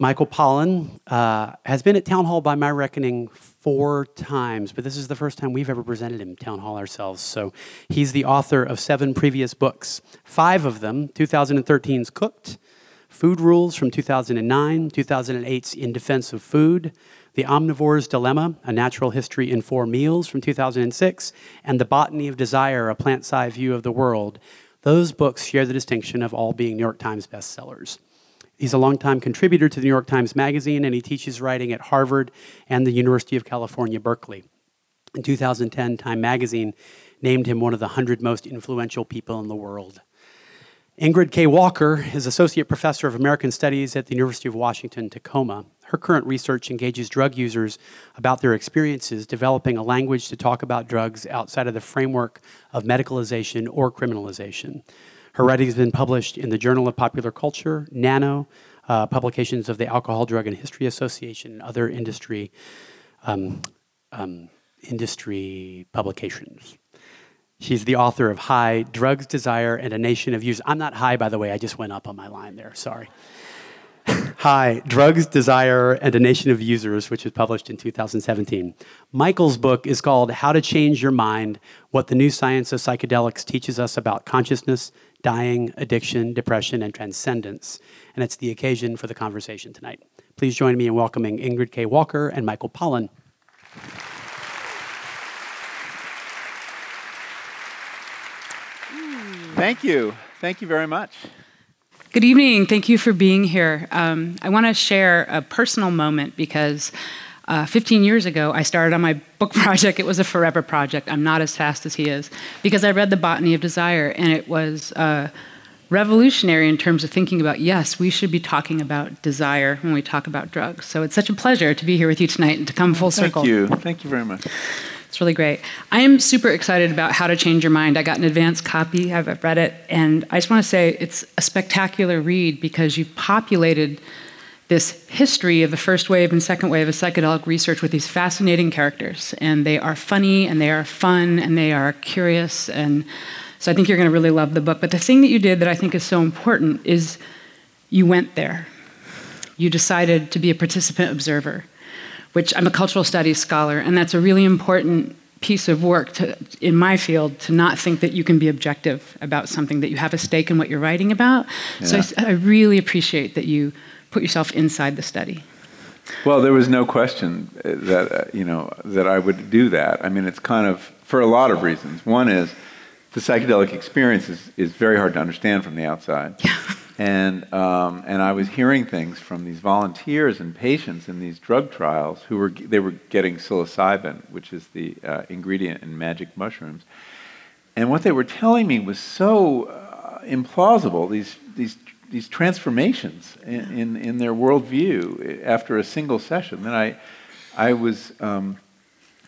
Michael Pollan uh, has been at Town Hall by my reckoning four times, but this is the first time we've ever presented him Town Hall ourselves. So he's the author of seven previous books, five of them 2013's Cooked, Food Rules from 2009, 2008's In Defense of Food, The Omnivore's Dilemma, A Natural History in Four Meals from 2006, and The Botany of Desire, A Plant's-Eye View of the World. Those books share the distinction of all being New York Times bestsellers. He's a longtime contributor to the New York Times Magazine, and he teaches writing at Harvard and the University of California, Berkeley. In 2010, Time Magazine named him one of the 100 most influential people in the world. Ingrid K. Walker is Associate Professor of American Studies at the University of Washington, Tacoma. Her current research engages drug users about their experiences developing a language to talk about drugs outside of the framework of medicalization or criminalization. Her writing has been published in the Journal of Popular Culture, NANO, uh, publications of the Alcohol, Drug, and History Association, and other industry um, um, industry publications. She's the author of High, Drugs, Desire, and a Nation of Users. I'm not high, by the way. I just went up on my line there. Sorry. High, Drugs, Desire, and a Nation of Users, which was published in 2017. Michael's book is called How to Change Your Mind What the New Science of Psychedelics Teaches Us About Consciousness, Dying, Addiction, Depression, and Transcendence. And it's the occasion for the conversation tonight. Please join me in welcoming Ingrid K. Walker and Michael Pollan. Thank you. Thank you very much. Good evening. Thank you for being here. Um, I want to share a personal moment because uh, 15 years ago, I started on my book project. It was a forever project. I'm not as fast as he is because I read The Botany of Desire, and it was uh, revolutionary in terms of thinking about yes, we should be talking about desire when we talk about drugs. So it's such a pleasure to be here with you tonight and to come full circle. Thank you. Thank you very much. It's really great. I am super excited about How to Change Your Mind. I got an advanced copy, I've read it, and I just want to say it's a spectacular read because you've populated this history of the first wave and second wave of psychedelic research with these fascinating characters. And they are funny and they are fun and they are curious. And so I think you're going to really love the book. But the thing that you did that I think is so important is you went there. You decided to be a participant observer which I'm a cultural studies scholar, and that's a really important piece of work to, in my field to not think that you can be objective about something, that you have a stake in what you're writing about. Yeah. So I, I really appreciate that you put yourself inside the study. Well, there was no question that uh, you know that I would do that. I mean, it's kind of for a lot of reasons. One is the psychedelic experience is, is very hard to understand from the outside. Yeah. And, um, and I was hearing things from these volunteers and patients in these drug trials who were, they were getting psilocybin, which is the uh, ingredient in magic mushrooms. And what they were telling me was so uh, implausible, these, these, these transformations in, in, in, their worldview after a single session, that I, I was um,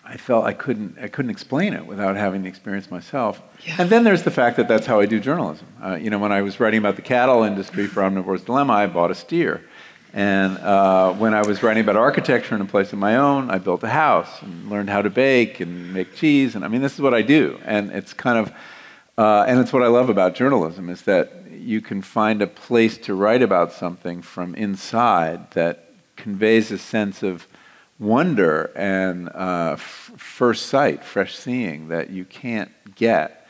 I felt I couldn't, I couldn't explain it without having the experience myself. Yeah. And then there's the fact that that's how I do journalism. Uh, you know, when I was writing about the cattle industry for Omnivore's Dilemma, I bought a steer. And uh, when I was writing about architecture in a place of my own, I built a house and learned how to bake and make cheese. And I mean, this is what I do. And it's kind of, uh, and it's what I love about journalism is that you can find a place to write about something from inside that conveys a sense of wonder and uh, f- first sight, fresh seeing that you can't get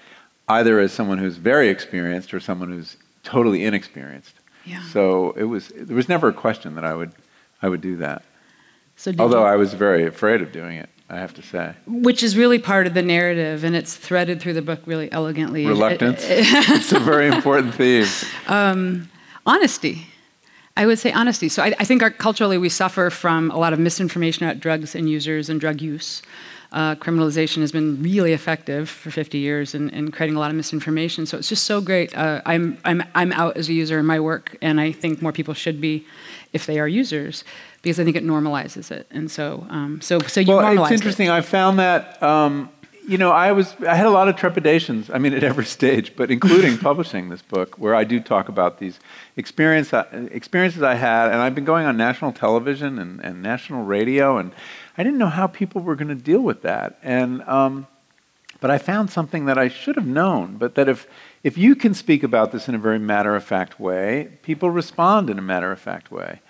either as someone who's very experienced or someone who's totally inexperienced. Yeah. So it was there was never a question that I would I would do that. So Although you, I was very afraid of doing it, I have to say. Which is really part of the narrative, and it's threaded through the book really elegantly. Reluctance. it's a very important theme. Um, honesty. I would say honesty. So I, I think our, culturally we suffer from a lot of misinformation about drugs and users and drug use. Uh, criminalization has been really effective for 50 years in, in, creating a lot of misinformation. So it's just so great. Uh, I'm, I'm, I'm out as a user in my work, and I think more people should be if they are users because I think it normalizes it. And so, um, so, so you well, normalize it's interesting. It. I found that um, you know, I was I had a lot of trepidations. I mean, at every stage, but including publishing this book, where I do talk about these experience, uh, experiences I had, and I've been going on national television and, and national radio, and I didn't know how people were going to deal with that. And um, but I found something that I should have known, but that if if you can speak about this in a very matter of fact way, people respond in a matter of fact way.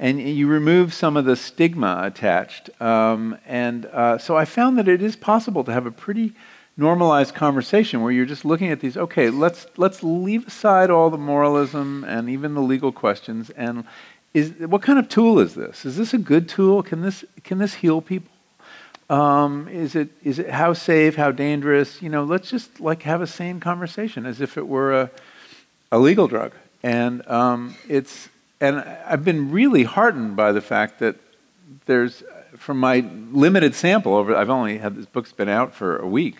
And you remove some of the stigma attached. Um, and uh, so I found that it is possible to have a pretty normalized conversation where you're just looking at these. Okay, let's let's leave aside all the moralism and even the legal questions. And is what kind of tool is this? Is this a good tool? Can this can this heal people? Um, is it is it how safe? How dangerous? You know, let's just like have a sane conversation as if it were a a legal drug. And um, it's and I've been really heartened by the fact that there's from my limited sample over I've only had this book's been out for a week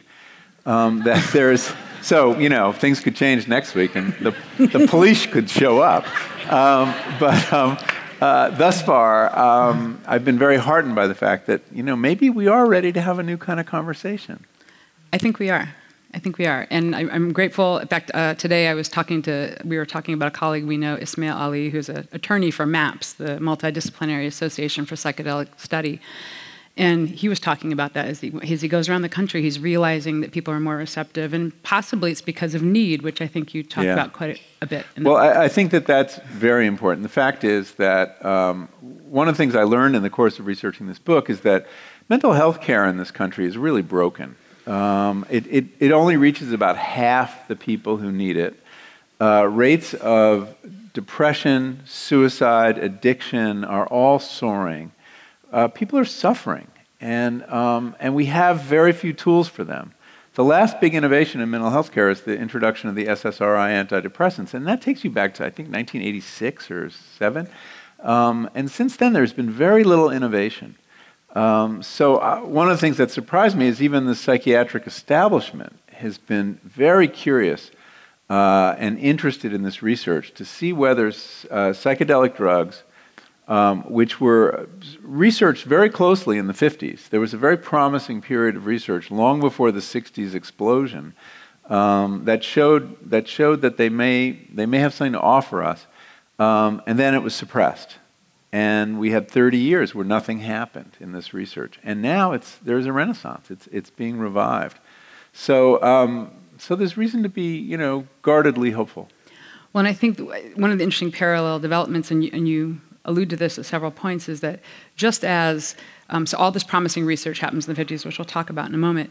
um, that there's so you know things could change next week and the, the police could show up. Um, but um, uh, thus far um, i've been very heartened by the fact that you know maybe we are ready to have a new kind of conversation. I think we are I think we are, and I, am grateful. In fact, uh, today I was talking to we were talking about a colleague we know, Ismail Ali, who's an attorney for MAPS, the Multidisciplinary Association for Psychedelic Study, and he was talking about that as he, as he goes around the country, he's realizing that people are more receptive, and possibly it's because of need, which I think you talk yeah. about quite a, a bit. well, I, I, think that that's very important. The fact is that um, one of the things I learned in the course of researching this book is that mental health care in this country is really broken. Um, it, it, it, only reaches about half the people who need it. Uh, rates of depression, suicide, addiction are all soaring. Uh, people are suffering, and, um, and we have very few tools for them. The last big innovation in mental health care is the introduction of the SSRI antidepressants, and that takes you back to, I think, 1986 or 7. Um, and since then, there's been very little innovation. Um, so, uh, one of the things that surprised me is even the psychiatric establishment has been very curious uh, and interested in this research to see whether uh, psychedelic drugs, um, which were researched very closely in the 50s, there was a very promising period of research long before the 60s explosion um, that showed that showed that they may they may have something to offer us, um, and then it was suppressed. And we had 30 years where nothing happened in this research. And now it's, there's a renaissance. It's, it's being revived. So, um, so there's reason to be, you know, guardedly hopeful. Well, and I think one of the interesting parallel developments, and you, and you allude to this at several points, is that just as um, so all this promising research happens in the 50s, which we'll talk about in a moment,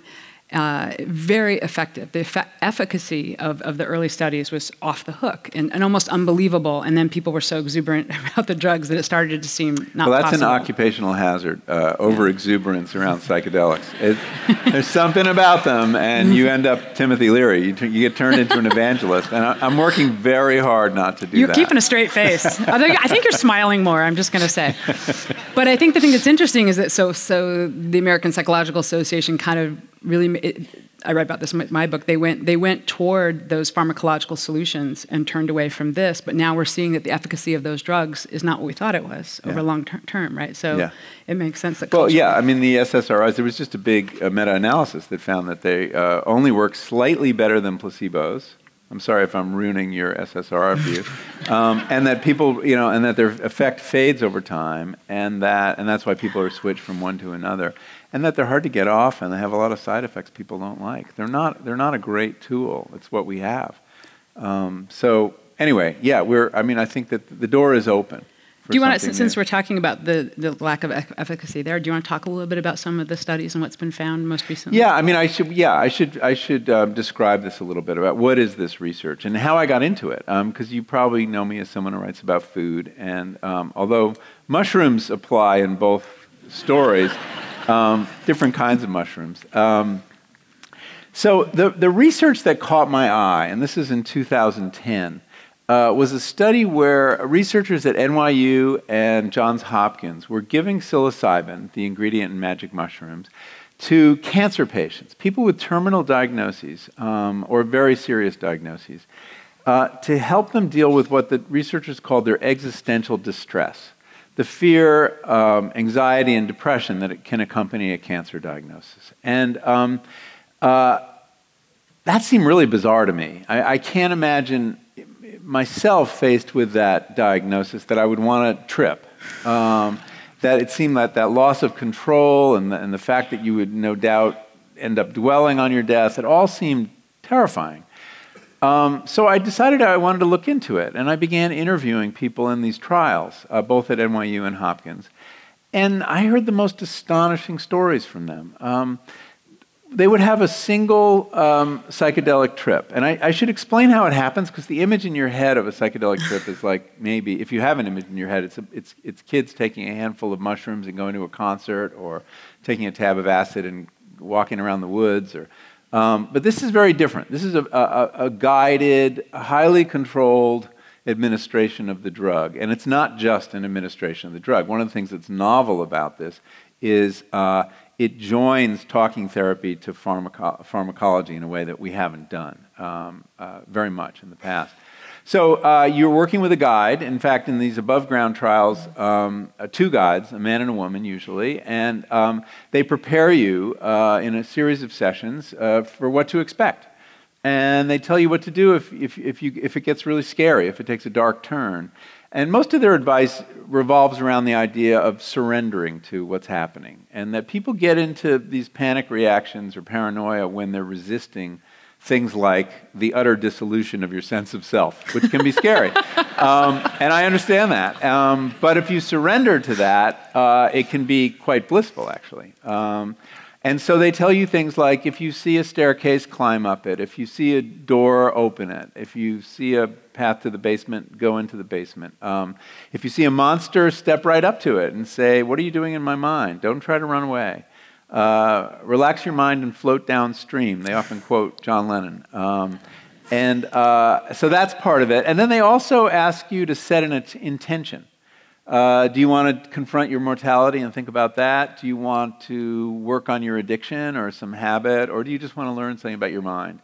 uh, very effective. The eff- efficacy of, of the early studies was off the hook and, and, almost unbelievable. And then people were so exuberant about the drugs that it started to seem not Well, that's possible. an occupational hazard, uh, over exuberance around psychedelics. It, there's something about them, and you end up Timothy Leary. You, t- you get turned into an evangelist. And I, am working very hard not to do you're that. You're keeping a straight face. I, think, I think you're smiling more, I'm just going to say. But I think the thing that's interesting is that so, so the American Psychological Association kind of really it, I write about this in my book. They went they went toward those pharmacological solutions and turned away from this. But now we're seeing that the efficacy of those drugs is not what we thought it was yeah. over long ter- term, right? So yeah. it makes sense that. Well, yeah, I mean the SSRIs. There was just a big uh, meta-analysis that found that they uh, only work slightly better than placebos. I'm sorry if I'm ruining your SSRI view, um, and that people, you know, and that their effect fades over time, and that, and that's why people are switched from one to another and that they're hard to get off and they have a lot of side effects people don't like. They're not, they're not a great tool. It's what we have. Um, so anyway, yeah, we're, I mean, I think that the door is open. Do you want to, since we're talking about the, the lack of efficacy there, do you want to talk a little bit about some of the studies and what's been found most recently? Yeah, I mean, I should, yeah, I should, I should um, describe this a little bit about what is this research and how I got into it. Because um, you probably know me as someone who writes about food, and um, although mushrooms apply in both stories, um, different kinds of mushrooms. Um, so the, the research that caught my eye, and this is in 2010, uh, was a study where researchers at NYU and Johns Hopkins were giving psilocybin, the ingredient in magic mushrooms, to cancer patients, people with terminal diagnoses um, or very serious diagnoses, uh, to help them deal with what the researchers called their existential distress the fear, um, anxiety, and depression that can accompany a cancer diagnosis. And um, uh, that seemed really bizarre to me. I, I, can't imagine myself faced with that diagnosis that I would want to trip. Um, that it seemed that that loss of control and the, and the fact that you would no doubt end up dwelling on your death, it all seemed terrifying. Um, so I decided I wanted to look into it, and I began interviewing people in these trials, uh, both at NYU and Hopkins. And I heard the most astonishing stories from them. Um, they would have a single um, psychedelic trip. And I, I, should explain how it happens because the image in your head of a psychedelic trip is like maybe, if you have an image in your head, it's, a, it's, it's kids taking a handful of mushrooms and going to a concert or taking a tab of acid and walking around the woods. Or, um, but this is very different. This is a, a, a guided, highly controlled administration of the drug. And it's not just an administration of the drug. One of the things that's novel about this is uh, it joins talking therapy to pharmaco- pharmacology in a way that we haven't done um, uh, very much in the past. So uh, you're working with a guide. In fact, in these above ground trials, um, uh, two guides, a man and a woman usually, and um, they prepare you uh, in a series of sessions uh, for what to expect. And they tell you what to do if, if, if, you, if it gets really scary, if it takes a dark turn. And most of their advice revolves around the idea of surrendering to what's happening. And that people get into these panic reactions or paranoia when they're resisting things like the utter dissolution of your sense of self, which can be scary. um, and I understand that. Um, but if you surrender to that, uh, it can be quite blissful, actually. Um, and so they tell you things like if you see a staircase, climb up it. If you see a door, open it. If you see a path to the basement, go into the basement. Um, if you see a monster, step right up to it and say, What are you doing in my mind? Don't try to run away. Uh, relax your mind and float downstream. They often quote John Lennon. Um, and uh, so that's part of it. And then they also ask you to set an intention. Uh, do you want to confront your mortality and think about that? Do you want to work on your addiction or some habit? Or do you just want to learn something about your mind?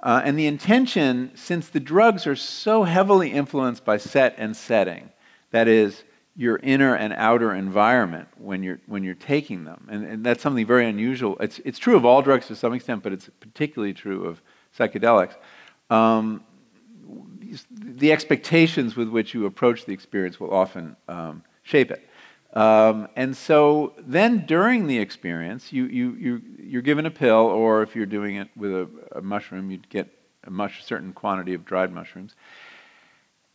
Uh, and the intention, since the drugs are so heavily influenced by set and setting, that is, your inner and outer environment when you're, when you're taking them. And, and that's something very unusual. It's, it's true of all drugs to some extent, but it's particularly true of psychedelics. Um, the expectations with which you approach the experience will often um, shape it. Um, and so then during the experience, you, you, you, you're given a pill, or if you're doing it with a, a mushroom, you'd get a much, certain quantity of dried mushrooms.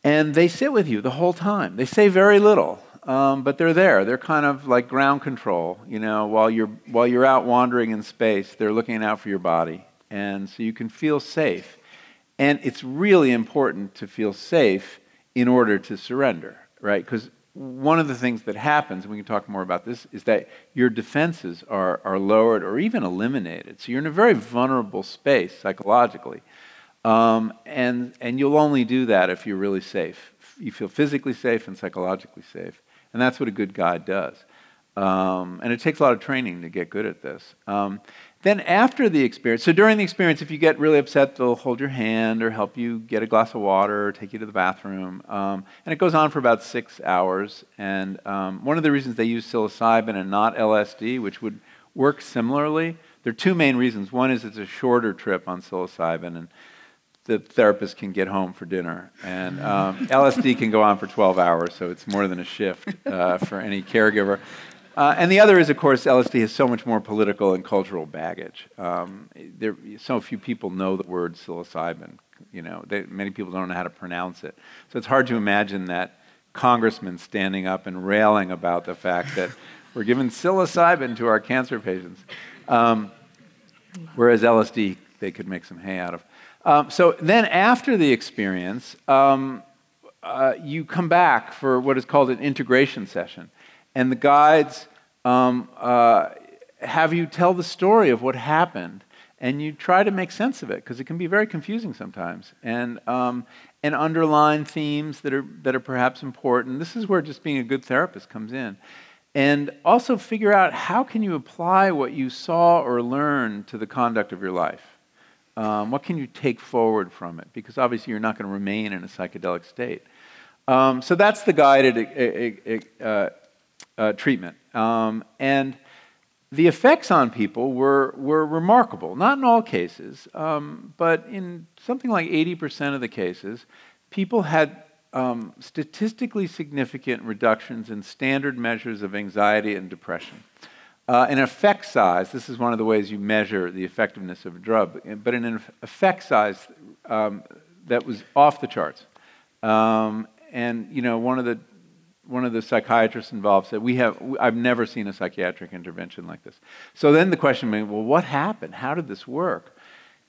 And they sit with you the whole time. They say very little, um, but they're there. They're kind of like ground control. You know, while you're, while you're out wandering in space, they're looking out for your body. And so you can feel safe. And it's really important to feel safe in order to surrender, right? Because one of the things that happens, and we can talk more about this, is that your defenses are, are lowered or even eliminated. So you're in a very vulnerable space psychologically. Um, and, and you'll only do that if you're really safe. You feel physically safe and psychologically safe. And that's what a good guide does. Um, and it takes a lot of training to get good at this. Um, then, after the experience, so during the experience, if you get really upset, they'll hold your hand or help you get a glass of water or take you to the bathroom. Um, and it goes on for about six hours. And um, one of the reasons they use psilocybin and not LSD, which would work similarly, there are two main reasons. One is it's a shorter trip on psilocybin, and the therapist can get home for dinner. And um, LSD can go on for 12 hours, so it's more than a shift uh, for any caregiver. Uh, and the other is, of course, LSD has so much more political and cultural baggage. Um, there, so few people know the word psilocybin. You know, they, many people don't know how to pronounce it. So it's hard to imagine that congressman standing up and railing about the fact that we're giving psilocybin to our cancer patients, um, whereas LSD they could make some hay out of. Um, so then, after the experience, um, uh, you come back for what is called an integration session. And the guides um, uh, have you tell the story of what happened. And you try to make sense of it because it can be very confusing sometimes. And, um, and underline themes that are, that are perhaps important. This is where just being a good therapist comes in. And also figure out how can you apply what you saw or learned to the conduct of your life um, what can you take forward from it because obviously you're not going to remain in a psychedelic state um, so that's the guided uh, uh, treatment. Um, and the effects on people were, were remarkable. Not in all cases, um, but in something like 80% of the cases, people had um, statistically significant reductions in standard measures of anxiety and depression. Uh, an effect size, this is one of the ways you measure the effectiveness of a drug, but an effect size um, that was off the charts. Um, and you know, one of the one of the psychiatrists involved said, "We have I've never seen a psychiatric intervention like this." So then the question became, "Well, what happened? How did this work?"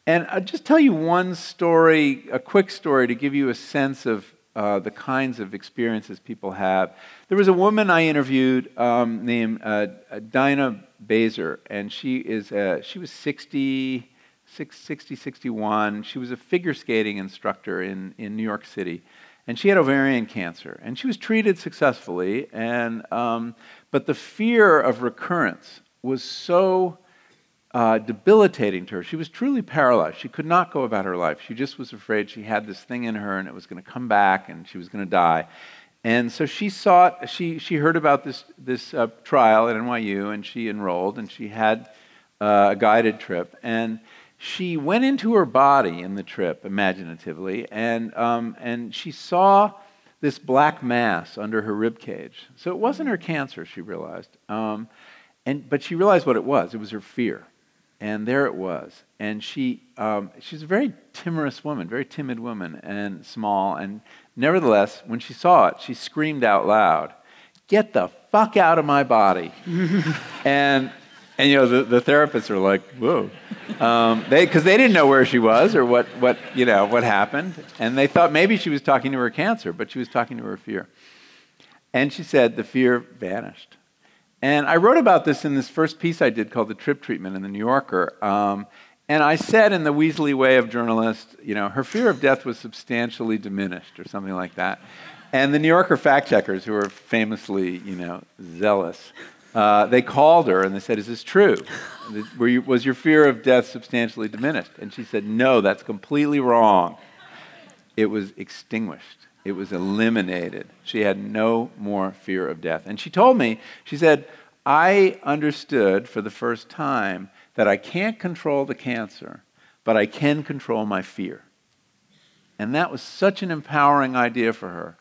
And I'll just tell you one story, a quick story, to give you a sense of uh, the kinds of experiences people have. There was a woman I interviewed um, named uh, Dinah Bazer, and she is uh, she was 60, 60, 61. She was a figure skating instructor in, in New York City. And she had ovarian cancer. And she was treated successfully. And, um, but the fear of recurrence was so uh, debilitating to her. She was truly paralyzed. She could not go about her life. She just was afraid she had this thing in her and it was going to come back and she was going to die. And so she sought, she, she heard about this, this uh, trial at NYU and she enrolled and she had uh, a guided trip. And she went into her body in the trip imaginatively, and, um, and she saw this black mass under her rib cage. So it wasn't her cancer, she realized. Um, and, but she realized what it was. It was her fear. And there it was. And she, um, she's a very timorous woman, very timid woman, and small. And nevertheless, when she saw it, she screamed out loud, Get the fuck out of my body. and and you know, the, the therapists are like, whoa. Um, they, because they didn't know where she was or what, what, you know, what happened. And they thought maybe she was talking to her cancer, but she was talking to her fear. And she said the fear vanished. And I wrote about this in this first piece I did called The Trip Treatment in the New Yorker. Um, and I said in the Weasley way of journalist, you know, her fear of death was substantially diminished or something like that. And the New Yorker fact checkers, who are famously, you know, zealous, uh, they called her and they said, Is this true? You, was your fear of death substantially diminished? And she said, No, that's completely wrong. It was extinguished, it was eliminated. She had no more fear of death. And she told me, She said, I understood for the first time that I can't control the cancer, but I can control my fear. And that was such an empowering idea for her.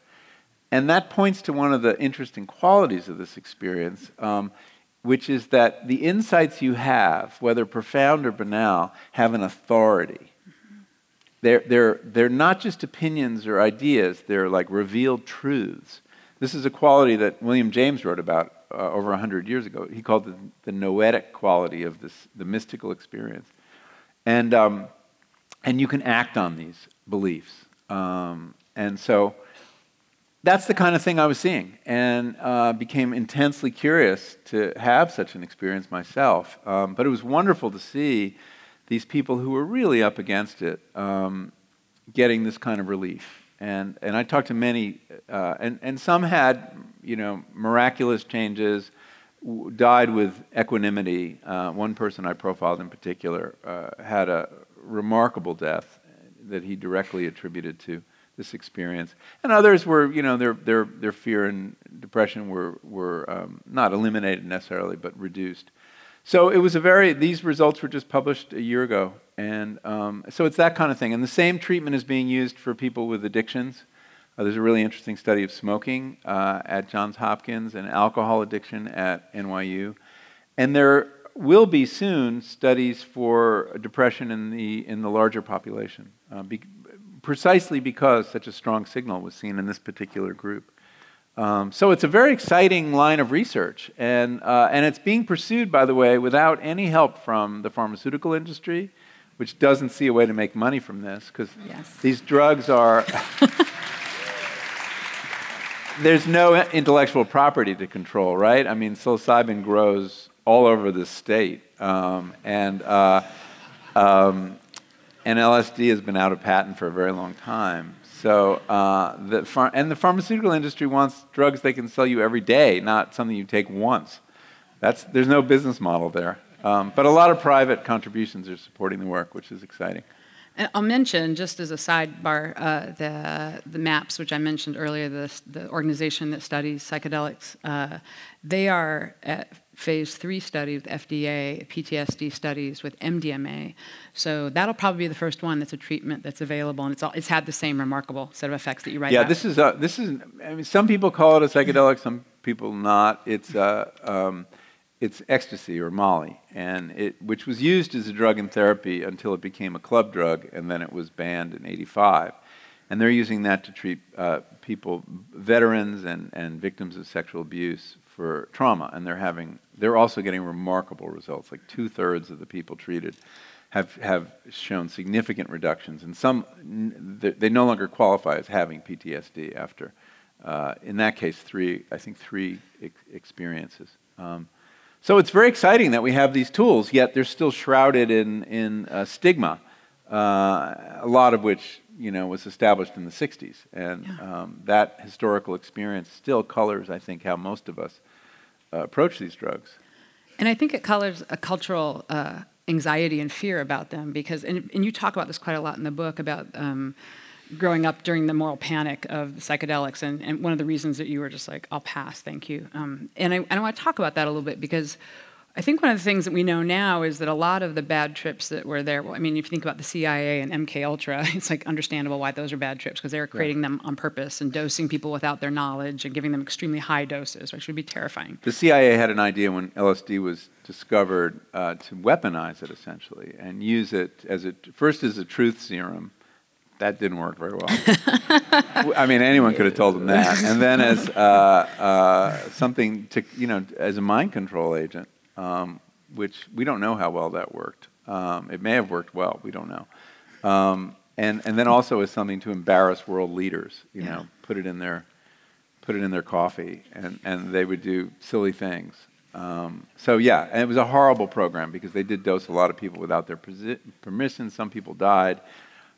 And that points to one of the interesting qualities of this experience, um, which is that the insights you have, whether profound or banal, have an authority. They're, they're, they're not just opinions or ideas, they're like revealed truths. This is a quality that William James wrote about uh, over 100 years ago. He called it the noetic quality of this, the mystical experience. And, um, and you can act on these beliefs. Um, and so that's the kind of thing I was seeing, and uh, became intensely curious to have such an experience myself. Um, but it was wonderful to see these people who were really up against it um, getting this kind of relief. And, and I talked to many, uh, and, and some had, you know, miraculous changes, w- died with equanimity. Uh, one person I profiled in particular uh, had a remarkable death that he directly attributed to this experience. And others were, you know, their, their, their fear and depression were, were um, not eliminated necessarily, but reduced. So it was a very, these results were just published a year ago. And um, so it's that kind of thing. And the same treatment is being used for people with addictions. Uh, there's a really interesting study of smoking uh, at Johns Hopkins and alcohol addiction at NYU. And there will be soon studies for depression in the, in the larger population. Uh, be, precisely because such a strong signal was seen in this particular group. Um, so it's a very exciting line of research, and, uh, and it's being pursued, by the way, without any help from the pharmaceutical industry, which doesn't see a way to make money from this, because yes. these drugs are. there's no intellectual property to control, right? I mean, psilocybin grows all over the state, um, and uh, um, and LSD has been out of patent for a very long time. So, uh, the phar- and the pharmaceutical industry wants drugs they can sell you every day, not something you take once. That's, there's no business model there. Um, but a lot of private contributions are supporting the work, which is exciting. And I'll mention, just as a sidebar, uh, the, the MAPS, which I mentioned earlier, the, the organization that studies psychedelics, uh, they are at phase three study with FDA, PTSD studies with MDMA. So that'll probably be the first one that's a treatment that's available, and it's all, it's had the same remarkable set of effects that you write. Yeah, about. this is this is. I mean, some people call it a psychedelic, some people not. It's uh, um, it's ecstasy or Molly, and it, which was used as a drug in therapy until it became a club drug, and then it was banned in '85. And they're using that to treat uh, people, veterans and, and victims of sexual abuse for trauma, and they're having they're also getting remarkable results. Like two thirds of the people treated have have shown significant reductions, and some they no longer qualify as having PTSD after. Uh, in that case, three I think three ex- experiences. Um, so it's very exciting that we have these tools, yet they're still shrouded in in uh, stigma, uh, a lot of which you know was established in the '60s, and yeah. um, that historical experience still colors, I think, how most of us uh, approach these drugs. And I think it colors a cultural uh, anxiety and fear about them because, and, and, you talk about this quite a lot in the book about um, growing up during the moral panic of psychedelics, and, and, one of the reasons that you were just like, I'll pass, thank you. Um, and I, and I want to talk about that a little bit because I think one of the things that we know now is that a lot of the bad trips that were there. Well, I mean, if you think about the CIA and MK Ultra, it's like understandable why those are bad trips because they were creating yeah. them on purpose and dosing people without their knowledge and giving them extremely high doses, which would be terrifying. The CIA had an idea when LSD was discovered uh, to weaponize it essentially and use it as a first as a truth serum. That didn't work very well. I mean, anyone could have told them that. And then as uh, uh, something to, you know, as a mind control agent um, which we don't know how well that worked. Um, it may have worked well, we don't know. Um, and, and then also as something to embarrass world leaders, you yeah. know, put it in their, put it in their coffee, and, and they would do silly things. Um, so yeah, and it was a horrible program because they did dose a lot of people without their permission. Some people died,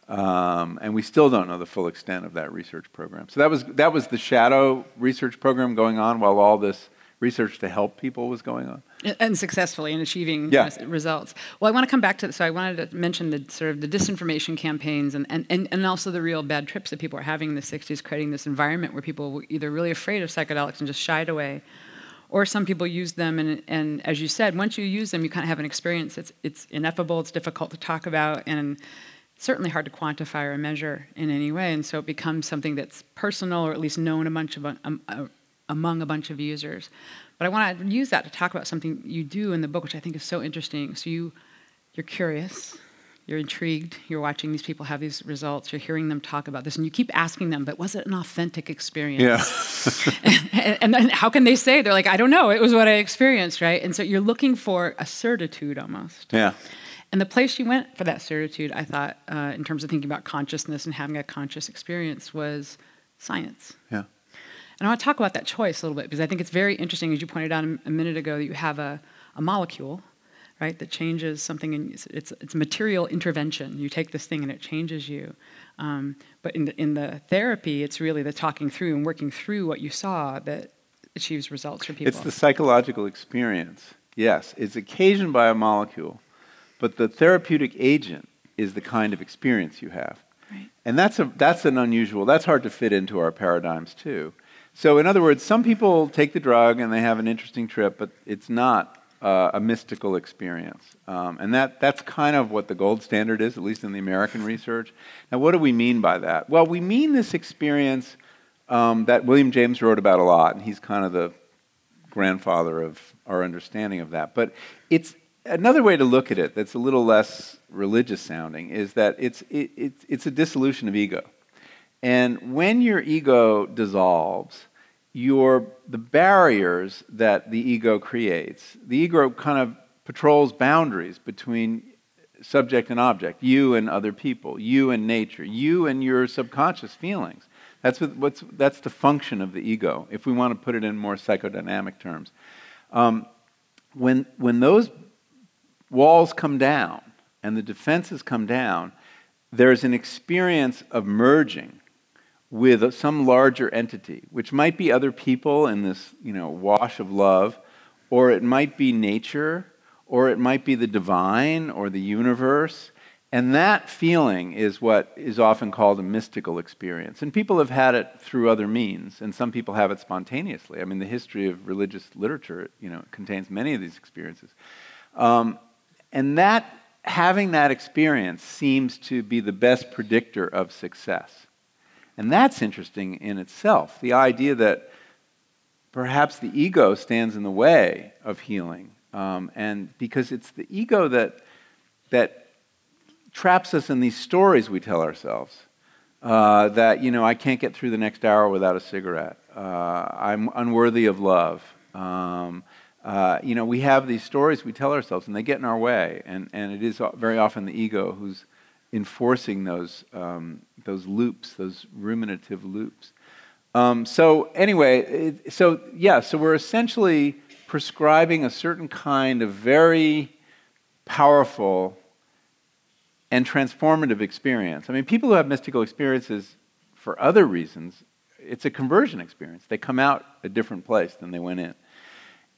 um, and we still don't know the full extent of that research program. So that was that was the shadow research program going on while all this research to help people was going on and successfully in achieving yeah. results. Well, I want to come back to so I wanted to mention the sort of the disinformation campaigns and, and, and, and also the real bad trips that people were having in the 60s, creating this environment where people were either really afraid of psychedelics and just shied away, or some people used them and, and as you said, once you use them, you kind of have an experience that's it's ineffable, it's difficult to talk about, and certainly hard to quantify or measure in any way, and so it becomes something that's personal or at least known a bunch of um, uh, among a bunch of users. But I want to use that to talk about something you do in the book, which I think is so interesting. So you, you're curious, you're intrigued, you're watching these people have these results, you're hearing them talk about this, and you keep asking them, but was it an authentic experience? Yeah. and, and, then how can they say? They're like, I don't know, it was what I experienced, right? And so you're looking for a certitude almost. Yeah. And the place you went for that certitude, I thought, uh, in terms of thinking about consciousness and having a conscious experience, was science. Yeah. And I want to talk about that choice a little bit because I think it's very interesting, as you pointed out a minute ago, that you have a, a molecule, right, that changes something. In, it's, it's material intervention. You take this thing and it changes you. Um, but in the, in the therapy, it's really the talking through and working through what you saw that achieves results for people. It's the psychological experience. Yes, it's occasioned by a molecule, but the therapeutic agent is the kind of experience you have. Right. And that's, a, that's an unusual, that's hard to fit into our paradigms too. So, in other words, some people take the drug and they have an interesting trip, but it's not uh, a mystical experience. Um, and that, that's kind of what the gold standard is, at least in the American research. Now, what do we mean by that? Well, we mean this experience um, that William James wrote about a lot, and he's kind of the grandfather of our understanding of that. But it's another way to look at it that's a little less religious sounding is that it's, it, it's, it's a dissolution of ego. And when your ego dissolves, your, the barriers that the ego creates, the ego kind of patrols boundaries between subject and object, you and other people, you and nature, you and your subconscious feelings. That's, what, that's the function of the ego, if we want to put it in more psychodynamic terms. Um, when, when those walls come down and the defenses come down, there's an experience of merging with some larger entity, which might be other people in this you know, wash of love, or it might be nature, or it might be the divine or the universe. And that feeling is what is often called a mystical experience. And people have had it through other means, and some people have it spontaneously. I mean, the history of religious literature you know, contains many of these experiences. Um, and that, having that experience seems to be the best predictor of success. And that's interesting in itself. The idea that perhaps the ego stands in the way of healing. Um, and because it's the ego that, that traps us in these stories we tell ourselves. Uh, that, you know, I can't get through the next hour without a cigarette. Uh, I'm unworthy of love. Um, uh, you know, we have these stories we tell ourselves, and they get in our way. And, and it is very often the ego who's enforcing those, um, those loops, those ruminative loops. Um, so, anyway, it, so yeah, so we're essentially prescribing a certain kind of very powerful and transformative experience. I mean, people who have mystical experiences for other reasons, it's a conversion experience. They come out a different place than they went in.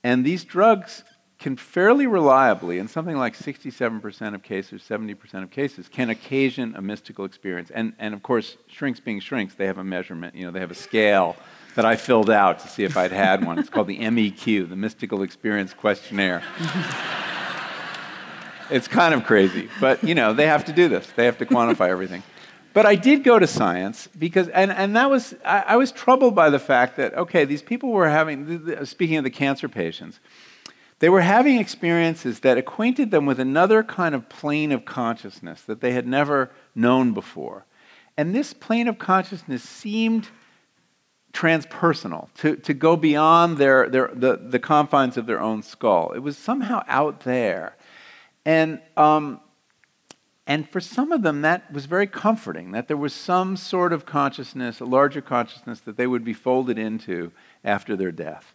And these drugs can fairly reliably, in something like 67% of cases, 70% of cases, can occasion a mystical experience. And, and of course, shrinks being shrinks, they have a measurement, you know, they have a scale that I filled out to see if I'd had one. It's called the MEQ, the Mystical Experience Questionnaire. it's kind of crazy, but you know, they have to do this. They have to quantify everything. But I did go to science because, and, and that was, I, I was troubled by the fact that, okay, these people were having, speaking of the cancer patients, they were having experiences that acquainted them with another kind of plane of consciousness that they had never known before. And this plane of consciousness seemed transpersonal, to, to go beyond their, their, the, the confines of their own skull. It was somehow out there. And, um, and for some of them, that was very comforting, that there was some sort of consciousness, a larger consciousness that they would be folded into after their death.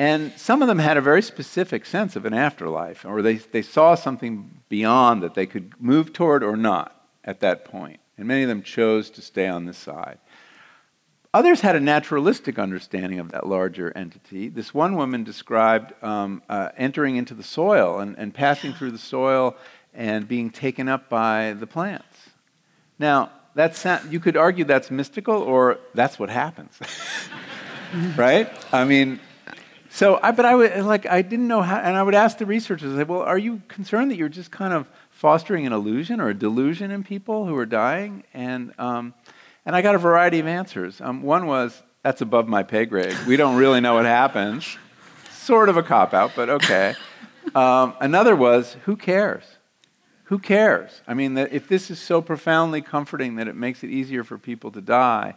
And some of them had a very specific sense of an afterlife, or they, they saw something beyond that they could move toward or not at that point. And many of them chose to stay on this side. Others had a naturalistic understanding of that larger entity. This one woman described um, uh, entering into the soil and, and passing through the soil and being taken up by the plants. Now, that's, you could argue that's mystical or that's what happens. right? I mean, so, I, but I would like I didn't know how, and I would ask the researchers, well, are you concerned that you're just kind of fostering an illusion or a delusion in people who are dying? And um, and I got a variety of answers. Um, one was, that's above my pay grade. We don't really know what happens. Sort of a cop out, but okay. Um, another was, who cares? Who cares? I mean, if this is so profoundly comforting that it makes it easier for people to die,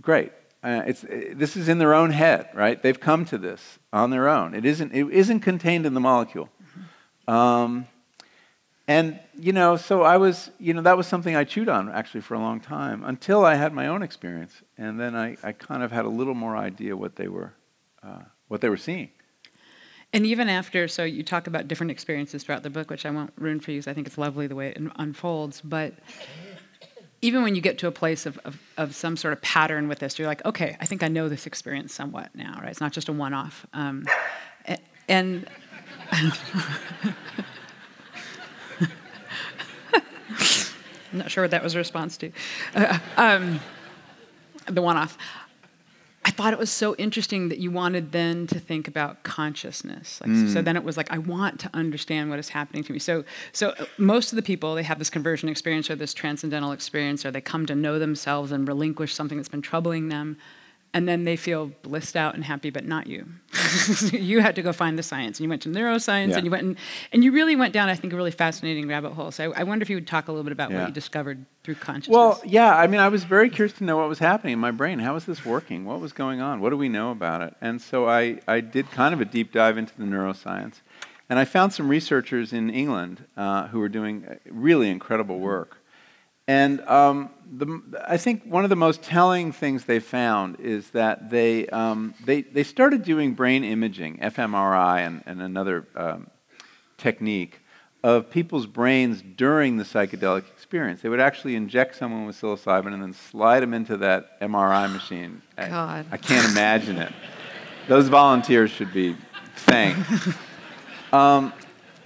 great. Uh, it's, uh, this is in their own head, right? They've come to this on their own. It isn't, it isn't contained in the molecule. Um, and, you know, so I was, you know, that was something I chewed on actually for a long time until I had my own experience. And then I, I kind of had a little more idea what they were, uh, what they were seeing. And even after, so you talk about different experiences throughout the book, which I won't ruin for you because I think it's lovely the way it unfolds. But even when you get to a place of, of, of, some sort of pattern with this, you're like, okay, I think I know this experience somewhat now, right? It's not just a one off. Um, and. I'm not sure what that was a response to. Uh, um, the one off. I thought it was so interesting that you wanted then to think about consciousness. Like, mm. So then it was like, I want to understand what is happening to me. So, so uh, most of the people, they have this conversion experience or this transcendental experience, or they come to know themselves and relinquish something that's been troubling them and then they feel blissed out and happy, but not you. you had to go find the science, and you went to neuroscience, yeah. and you went and, and you really went down, I think, a really fascinating rabbit hole. So I, I wonder if you would talk a little bit about yeah. what you discovered through consciousness. Well, yeah, I mean, I was very curious to know what was happening in my brain. How was this working? What was going on? What do we know about it? And so I, I did kind of a deep dive into the neuroscience, and I found some researchers in England uh, who were doing uh, really incredible work. And um, the, I think one of the most telling things they found is that they, um, they, they started doing brain imaging, fMRI, and, and another um, technique of people's brains during the psychedelic experience. They would actually inject someone with psilocybin and then slide them into that MRI machine. God. I, I can't imagine it. Those volunteers should be thanked. Um,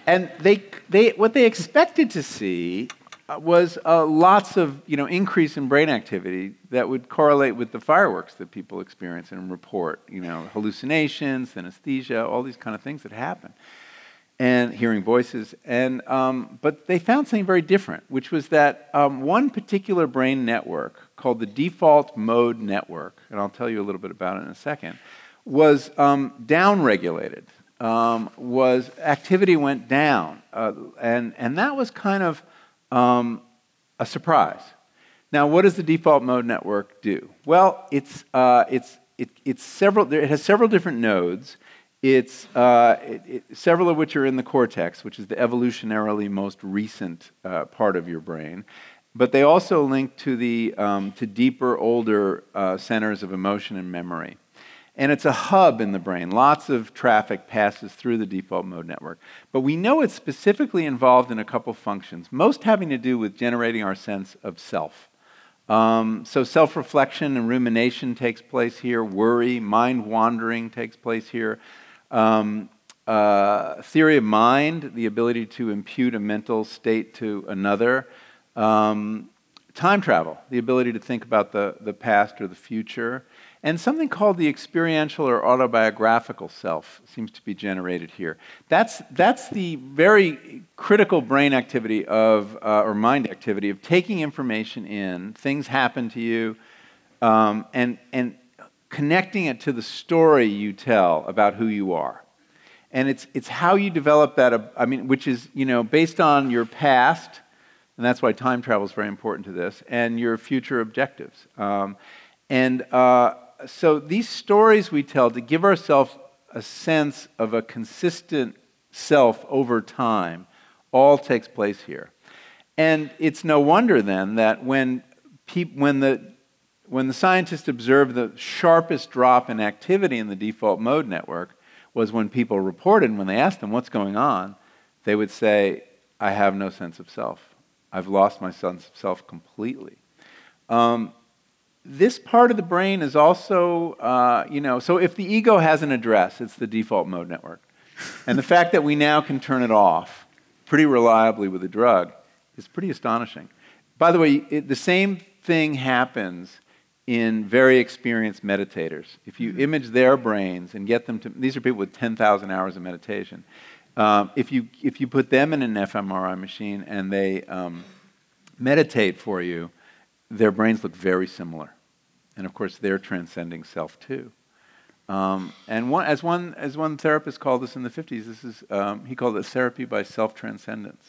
and they, they, what they expected to see was uh, lots of you know increase in brain activity that would correlate with the fireworks that people experience and report. You know, hallucinations, synesthesia, all these kind of things that happen, and hearing voices. And um, but they found something very different, which was that um, one particular brain network called the default mode network, and I'll tell you a little bit about it in a second, was um, downregulated. Um, was activity went down, uh, and and that was kind of um, a surprise. Now, what does the default mode network do? Well, it's uh, it's it, it's several. It has several different nodes. It's uh, it, it, several of which are in the cortex, which is the evolutionarily most recent uh, part of your brain. But they also link to the um, to deeper, older uh, centers of emotion and memory. And it's a hub in the brain. Lots of traffic passes through the default mode network. But we know it's specifically involved in a couple functions, most having to do with generating our sense of self. Um, so self reflection and rumination takes place here, worry, mind wandering takes place here. Um, uh, theory of mind, the ability to impute a mental state to another. Um, time travel, the ability to think about the, the past or the future and something called the experiential or autobiographical self seems to be generated here. That's, that's the very critical brain activity of, uh, or mind activity of taking information in, things happen to you, um, and, and connecting it to the story you tell about who you are. And it's, it's how you develop that, I mean, which is, you know, based on your past, and that's why time travel is very important to this, and your future objectives. Um, and uh, so these stories we tell to give ourselves a sense of a consistent self over time all takes place here. And it's no wonder then that when, peop- when, the, when the scientists observed the sharpest drop in activity in the default mode network was when people reported, when they asked them what's going on, they would say, I have no sense of self. I've lost my sense of self completely. Um, this part of the brain is also, uh, you know, so if the ego has an address, it's the default mode network. And the fact that we now can turn it off pretty reliably with a drug is pretty astonishing. By the way, it, the same thing happens in very experienced meditators. If you mm-hmm. image their brains and get them to, these are people with 10,000 hours of meditation. Um, if, you, if you put them in an fMRI machine and they um, meditate for you, their brains look very similar. And of course, they're transcending self too. Um, and one, as, one, as one therapist called this in the 50s, this is, um, he called it therapy by self transcendence.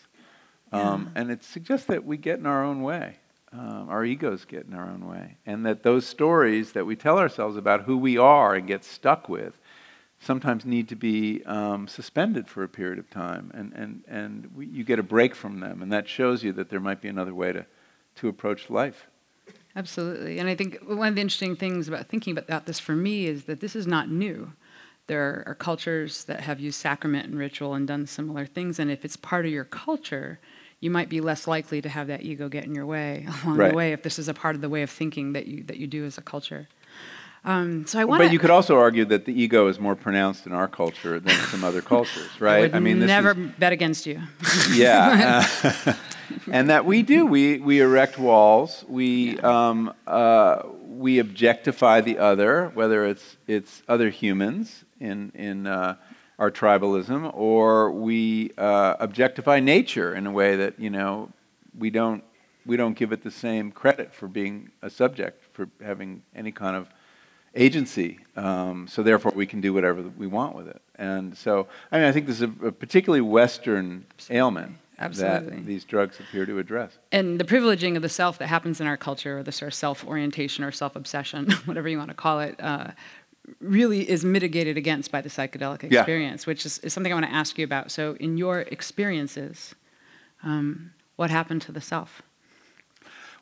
Um, yeah. And it suggests that we get in our own way. Um, our egos get in our own way. And that those stories that we tell ourselves about who we are and get stuck with sometimes need to be um, suspended for a period of time. And, and, and we, you get a break from them. And that shows you that there might be another way to, to approach life. Absolutely. And I think one of the interesting things about thinking about this for me is that this is not new. There are cultures that have used sacrament and ritual and done similar things. And if it's part of your culture, you might be less likely to have that ego get in your way along right. the way if this is a part of the way of thinking that you, that you do as a culture. Um, so I want. But you could also argue that the ego is more pronounced in our culture than some other cultures, right? I, would I mean, never is, bet against you. yeah, uh, and that we do. We we erect walls. We yeah. um, uh, we objectify the other, whether it's it's other humans in in uh, our tribalism, or we uh, objectify nature in a way that you know we don't we don't give it the same credit for being a subject for having any kind of agency. Um, so therefore, we can do whatever we want with it. And so, I mean, I think this is a, a particularly Western ailment. Absolutely. that these drugs appear to address. And the privileging of the self that happens in our culture, or the sort of self orientation or self obsession, whatever you want to call it, uh, really is mitigated against by the psychedelic experience, yeah. which is, is, something I want to ask you about. So, in your experiences, um, what happened to the self?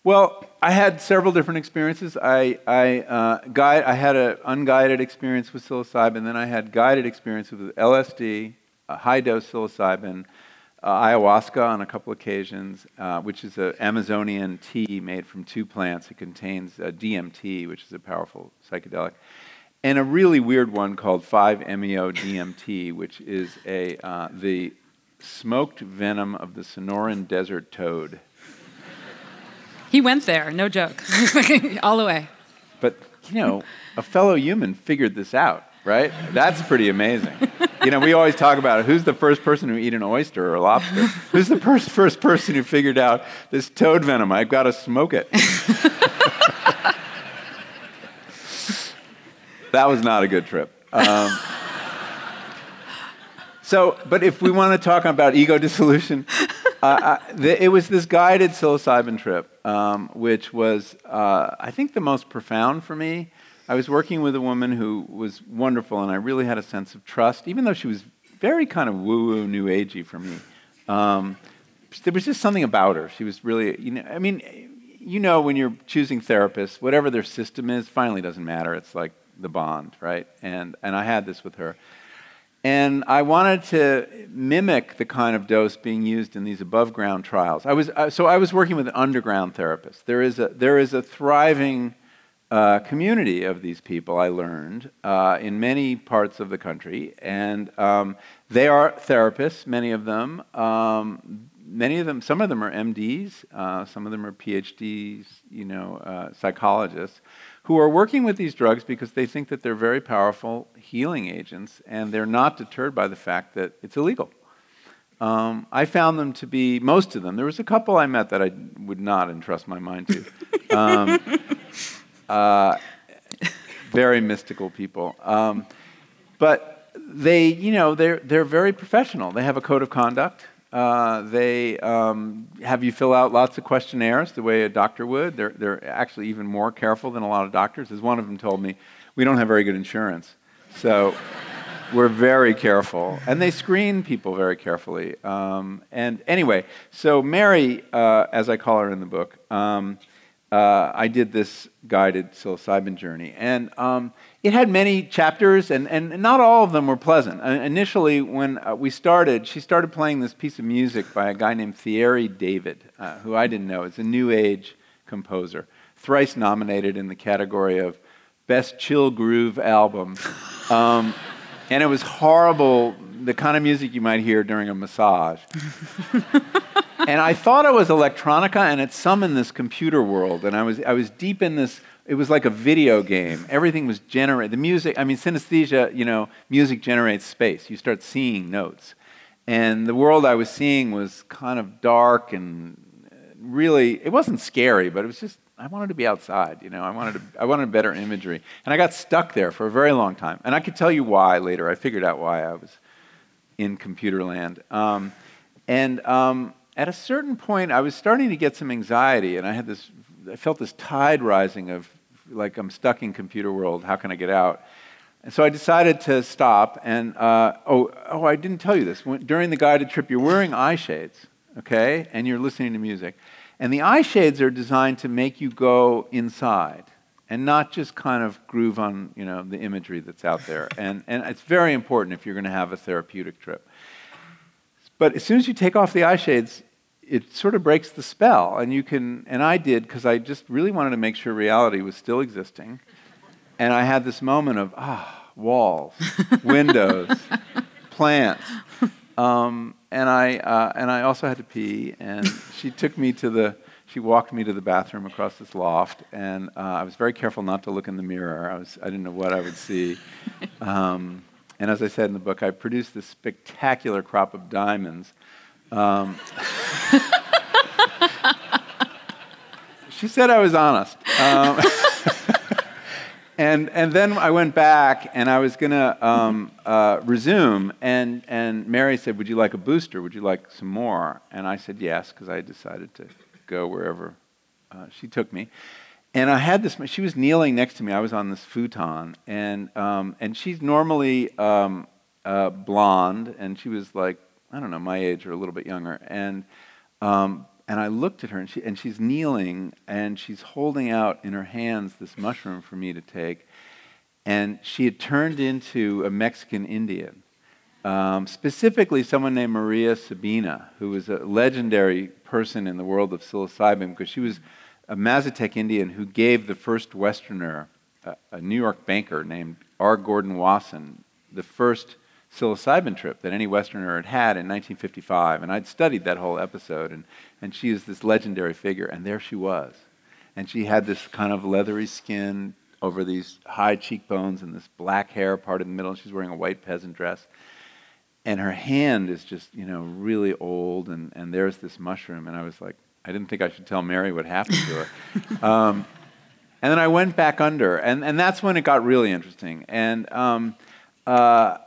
Well, I had several different experiences. I, I, uh, guide, I had an unguided experience with psilocybin, then I had guided experiences with LSD, high dose psilocybin, uh, ayahuasca on a couple occasions, uh, which is an Amazonian tea made from two plants. It contains DMT, which is a powerful psychedelic, and a really weird one called 5-MeO DMT, which is a, uh, the smoked venom of the Sonoran desert toad. He went there, no joke, all the way. But, you know, a fellow human figured this out, right? That's pretty amazing. you know, we always talk about it. who's the first person who eat an oyster or a lobster? Who's the first, first person who figured out this toad venom? I've got to smoke it. that was not a good trip. Um, so, but if we want to talk about ego dissolution, it was this guided psilocybin trip, um, which was, uh, I think, the most profound for me. I was working with a woman who was wonderful, and I really had a sense of trust, even though she was very kind of woo-woo, new agey for me. Um, there was just something about her. She was really, you know, I mean, you know, when you're choosing therapists, whatever their system is, finally doesn't matter. It's like the bond, right? And and I had this with her. And I wanted to mimic the kind of dose being used in these above ground trials. I was, uh, so I was working with an underground therapist. There is a, there is a thriving uh, community of these people, I learned, uh, in many parts of the country. And um, they are therapists, many of them. Um, many of them, some of them are MDs, uh, some of them are PhDs, you know, uh, psychologists who are working with these drugs because they think that they're very powerful healing agents and they're not deterred by the fact that it's illegal. Um, I found them to be, most of them, there was a couple I met that I would not entrust my mind to. Um, uh, very mystical people. Um, but they, you know, they're, they're very professional. They have a code of conduct. Uh, they um, have you fill out lots of questionnaires the way a doctor would. They're, they're actually even more careful than a lot of doctors. As one of them told me, we don't have very good insurance. So we're very careful. And they screen people very carefully. Um, and anyway, so Mary, uh, as I call her in the book, um, uh, I did this guided psilocybin journey. And um, it had many chapters, and, and not all of them were pleasant. Uh, initially, when uh, we started, she started playing this piece of music by a guy named Thierry David, uh, who I didn't know. It's a New Age composer, thrice nominated in the category of Best Chill Groove Album. Um, and it was horrible, the kind of music you might hear during a massage. and I thought it was electronica, and it summoned this computer world. And I was, I was deep in this. It was like a video game. Everything was generated. The music, I mean, synesthesia, you know, music generates space. You start seeing notes. And the world I was seeing was kind of dark and really, it wasn't scary, but it was just, I wanted to be outside, you know, I wanted, to, I wanted better imagery. And I got stuck there for a very long time. And I could tell you why later. I figured out why I was in computer land. Um, and um, at a certain point, I was starting to get some anxiety, and I had this, I felt this tide rising of like I'm stuck in computer world. How can I get out? And so I decided to stop. And uh, oh, oh, I didn't tell you this. When, during the guided trip, you're wearing eye shades, okay, and you're listening to music. And the eye shades are designed to make you go inside and not just kind of groove on you know the imagery that's out there. And and it's very important if you're going to have a therapeutic trip. But as soon as you take off the eye shades, it sort of breaks the spell. And you can, and I did because I just really wanted to make sure reality was still existing. And I had this moment of, ah, walls, windows, plants. Um, and, I, uh, and I also had to pee. And she took me to the, she walked me to the bathroom across this loft. And uh, I was very careful not to look in the mirror. I, was, I didn't know what I would see. Um, and as I said in the book, I produced this spectacular crop of diamonds. Um, she said I was honest. Um, and, and then I went back and I was going to um, uh, resume. And, and Mary said, Would you like a booster? Would you like some more? And I said yes, because I decided to go wherever uh, she took me and I had this. She was kneeling next to me. I was on this futon, and um, and she's normally um, uh, blonde, and she was like I don't know my age or a little bit younger, and um, and I looked at her, and she and she's kneeling, and she's holding out in her hands this mushroom for me to take, and she had turned into a Mexican Indian. Um, specifically, someone named Maria Sabina, who was a legendary person in the world of psilocybin, because she was a Mazatec Indian who gave the first Westerner, a, a New York banker named R. Gordon Wasson, the first psilocybin trip that any Westerner had had in 1955. And I'd studied that whole episode, and, and she is this legendary figure, and there she was. And she had this kind of leathery skin over these high cheekbones and this black hair part in the middle. And she's wearing a white peasant dress. And her hand is just, you know, really old, and, and there's this mushroom. And I was like, I didn't think I should tell Mary what happened to her. um, And then I went back under, and, and that's when it got really interesting. And um, uh,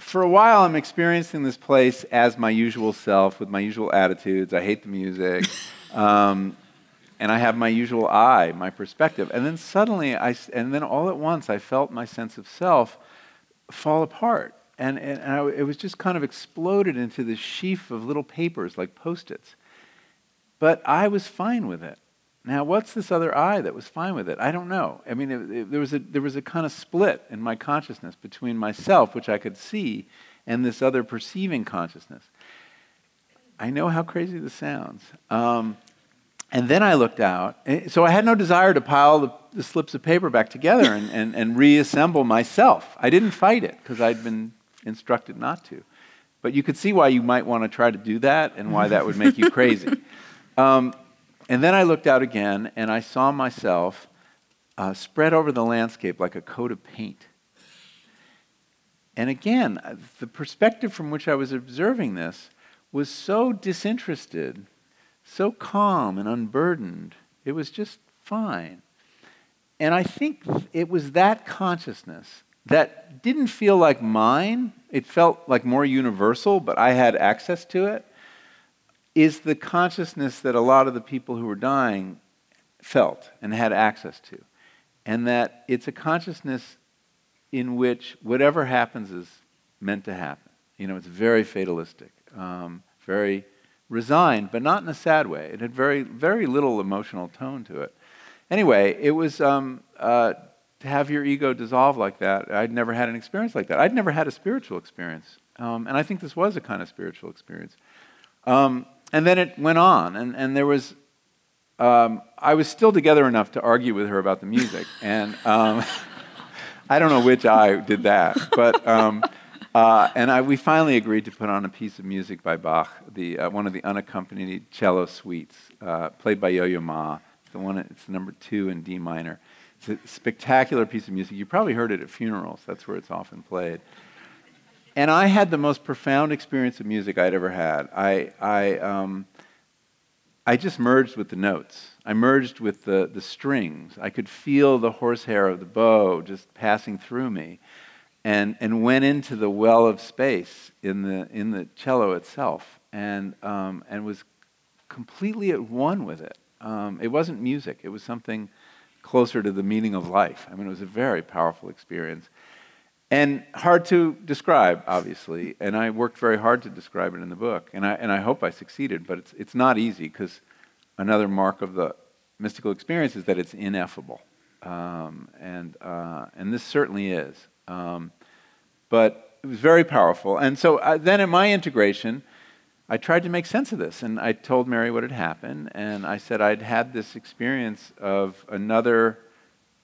for a while, I'm experiencing this place as my usual self with my usual attitudes. I hate the music. Um, and I have my usual eye, my perspective. And then suddenly, I, and then all at once, I felt my sense of self fall apart. And, and, and I, it was just kind of exploded into this sheaf of little papers like post its. But I was fine with it. Now, what's this other I that was fine with it? I don't know. I mean, it, it, there, was a, there was a kind of split in my consciousness between myself, which I could see, and this other perceiving consciousness. I know how crazy this sounds. Um, and then I looked out. Eh, so I had no desire to pile the, the slips of paper back together and, and, and reassemble myself. I didn't fight it because I'd been instructed not to. But you could see why you might want to try to do that and why that would make you crazy. Um, and then I looked out again and I saw myself uh, spread over the landscape like a coat of paint. And again, uh, the perspective from which I was observing this was so disinterested so calm and unburdened. It was just fine. And I think it was that consciousness that didn't feel like mine, it felt like more universal, but I had access to it, is the consciousness that a lot of the people who were dying felt and had access to. And that it's a consciousness in which whatever happens is meant to happen. You know, it's very fatalistic, um, very resigned, but not in a sad way. It had very, very little emotional tone to it. Anyway, it was um, uh, to have your ego dissolve like that. I'd never had an experience like that. I'd never had a spiritual experience. Um, and I think this was a kind of spiritual experience. Um, and then it went on, and, and there was, um, I was still together enough to argue with her about the music. and um, I don't know which I did that, but um, uh, and I, we finally agreed to put on a piece of music by Bach, the, uh, one of the unaccompanied cello suites, uh, played by Yo-Yo Ma. It's, the one, it's number two in D minor. It's a spectacular piece of music. You probably heard it at funerals. That's where it's often played. And I had the most profound experience of music I'd ever had. I, I, um, I just merged with the notes. I merged with the, the strings. I could feel the horsehair of the bow just passing through me and, and went into the well of space in the, in the cello itself and, um, and was completely at one with it. Um, it wasn't music, it was something closer to the meaning of life. I mean, it was a very powerful experience. And hard to describe, obviously, and I worked very hard to describe it in the book, and I, and I hope I succeeded, but it's, it's not easy because another mark of the mystical experience is that it's ineffable. Um, and, uh, and this certainly is. Um, but it was very powerful. And so uh, then in my integration, I tried to make sense of this. And I told Mary what had happened. And I said I'd had this experience of another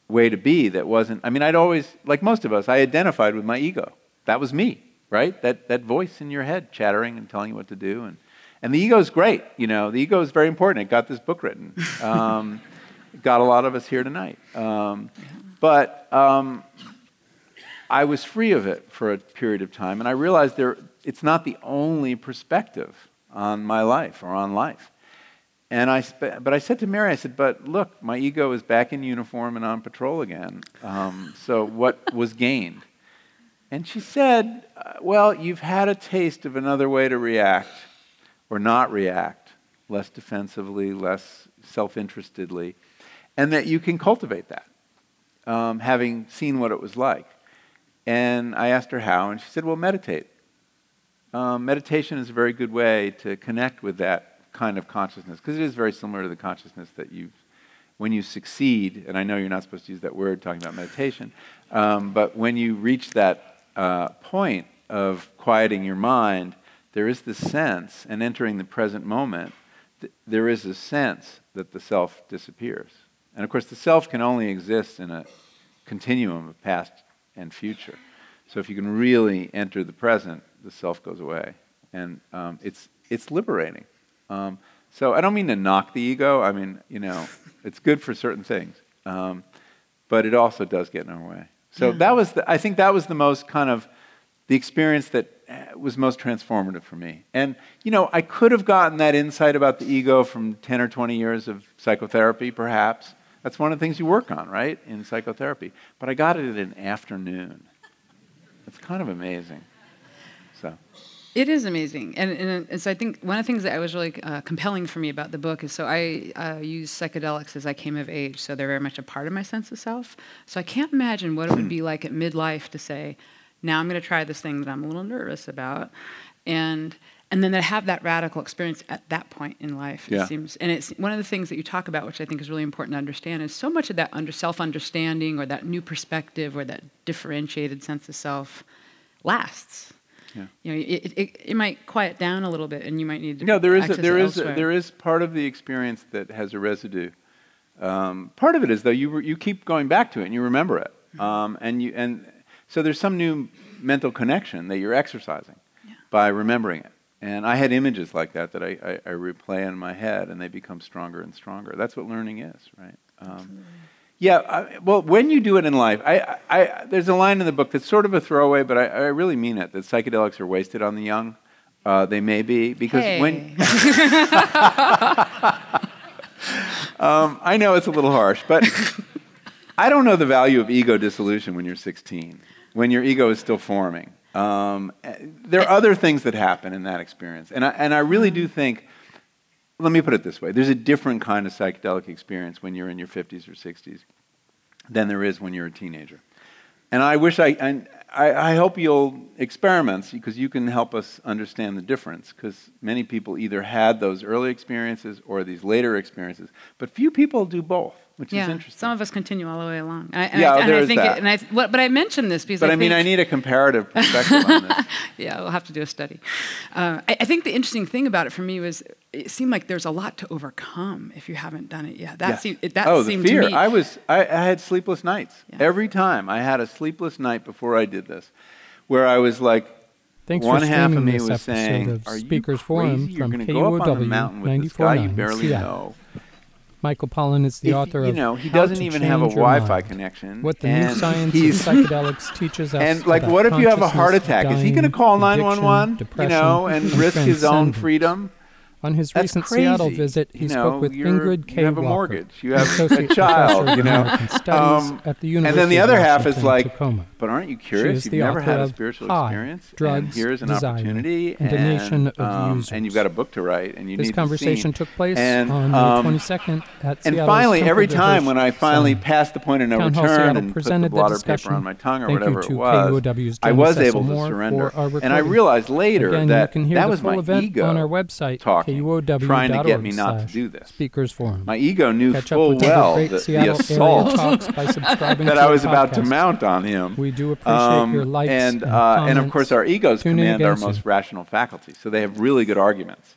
way to be that wasn't, I mean, I'd always, like most of us, I identified with my ego. That was me, right? That, that voice in your head chattering and telling you what to do. And, and the ego is great. You know, the ego is very important. It got this book written. Um, got a lot of us here tonight. Um, but um, I was free of it for a period of time, and I realized there, it's not the only perspective on my life or on life. And I, but I said to Mary, I said, but look, my ego is back in uniform and on patrol again. Um, so what was gained? And she said, uh, well, you've had a taste of another way to react or not react, less defensively, less self interestedly, and that you can cultivate that, um, having seen what it was like. And I asked her how, and she said, Well, meditate. Um, meditation is a very good way to connect with that kind of consciousness because it is very similar to the consciousness that you, when you succeed, and I know you're not supposed to use that word talking about meditation, um, but when you reach that uh, point of quieting your mind, there is this sense, and entering the present moment, th- there is a sense that the self disappears. And of course, the self can only exist in a continuum of past, and future. So if you can really enter the present, the self goes away, and um, it's it's liberating. Um, so I don't mean to knock the ego. I mean, you know, it's good for certain things, um, but it also does get in our way. So yeah. that was, the, I think, that was the most kind of the experience that uh, was most transformative for me. And you know, I could have gotten that insight about the ego from ten or twenty years of psychotherapy, perhaps. That's one of the things you work on, right, in psychotherapy. But I got it in an afternoon. It's kind of amazing. So. It is amazing, and, and, and, so I think one of the things that was really uh, compelling for me about the book is so I uh, use psychedelics as I came of age, so they're very much a part of my sense of self. So I can't imagine what it would be like at midlife to say, now I'm going to try this thing that I'm a little nervous about, and and then to have that radical experience at that point in life. Yeah. It seems, and it's one of the things that you talk about, which I think is really important to understand, is so much of that under self-understanding or that new perspective or that differentiated sense of self lasts yeah. You know, it, it, it might quiet down a little bit, and you might need to. No, there is a, there is a, there is part of the experience that has a residue. Um, part of it is though you you keep going back to it and you remember it, mm-hmm. um, and you and so there's some new mental connection that you're exercising yeah. by remembering it. And I had images like that that I, I, I, replay in my head, and they become stronger and stronger. That's what learning is, right? Um, yeah, I, well, when you do it in life, I, I, there's a line in the book that's sort of a throwaway, but I, I really mean it that psychedelics are wasted on the young. Uh, they may be, because hey. when. um, I know it's a little harsh, but I don't know the value of ego dissolution when you're 16, when your ego is still forming. Um, there are other things that happen in that experience. And I, and I really do think let me put it this way there's a different kind of psychedelic experience when you're in your 50s or 60s than there is when you're a teenager. And I wish I, and I, I hope you'll experiment because you can help us understand the difference because many people either had those early experiences or these later experiences, but few people do both which yeah, is interesting. Some of us continue all the way along. And I, and yeah, I, and there I is think that. It, and I, well, but I mentioned this because but I, I, mean, think, I need a comparative perspective on this. yeah, we'll have to do a study. Uh, I, I, think the interesting thing about it for me was it seemed like there's a lot to overcome if you haven't done it yet. That yeah. seemed that oh, seemed the fear. to me. I was I, I had sleepless nights Yeah. every time. I had a sleepless night before I did this, where I was like. Thanks One for half of me this was episode saying, of "Are Speakers you Forum crazy? You're from going to go up on the KUOW mountain with this guy you barely Seattle. know." Michael Pollan is the If- author you of know, he doesn't even have a Wi-Fi Mind, connection. What the new science of psychedelics teaches us. And like, what if you have a heart attack? Is he going to call 911? You know, and risk his own freedom? On his That's recent crazy. Seattle visit, he you know, spoke with Ingrid K. You have a Walker, mortgage. You have a child. You know, Um, at the and then the other half is like, Tacoma. but aren't you curious? You've never had a spiritual High, experience, and here's an Desire, opportunity, and a nation of um, and you've got a book to write, and you This need This conversation took place and, on um, 22nd at Seattle. And finally, Temple every time when I finally Center. passed the point of no Town return and put the the blotter discussion. paper on my tongue or Thank whatever it was, I was able to surrender. And I realized later that you can hear that was my event ego on our website, talking, KUOW.org trying to get me not to do this. Speakers Forum. My ego knew Catch up full well great the, the assault by that I was about to mount on him. We do appreciate Um, your likes and and, uh, and of course our egos Tune command our most soon. rational faculty, so they have really good arguments.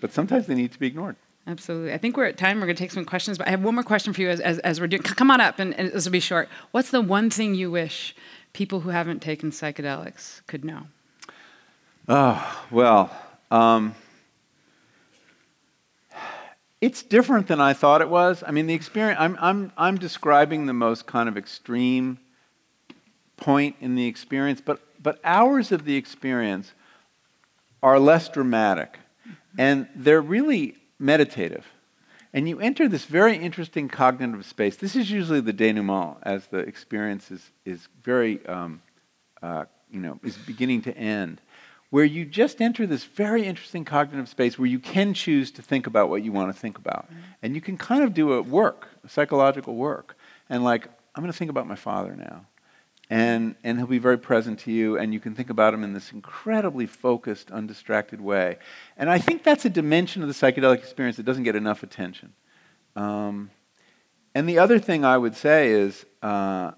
But sometimes they need to be ignored. Absolutely. I think we're at time. We're going to take some questions, but I have one more question for you as, as, as we're doing. Come on up, and, and this will be short. What's the one thing you wish people who haven't taken psychedelics could know? Oh, well, um, it's different than I thought it was. I mean, the experience, I'm, I'm, I'm describing the most kind of extreme point in the experience, but, but hours of the experience are less dramatic, and they're really meditative. And you enter this very interesting cognitive space. This is usually the denouement, as the experience is, is very, um, uh, you know, is beginning to end, where you just enter this very interesting cognitive space where you can choose to think about what you want to think about. And you can kind of do a work, a psychological work. And like, I'm going to think about my father now. And, and he'll be very present to you, and you can think about him in this incredibly focused, undistracted way. And I think that's a dimension of the psychedelic experience that doesn't get enough attention. Um, and the other thing I would say is, uh,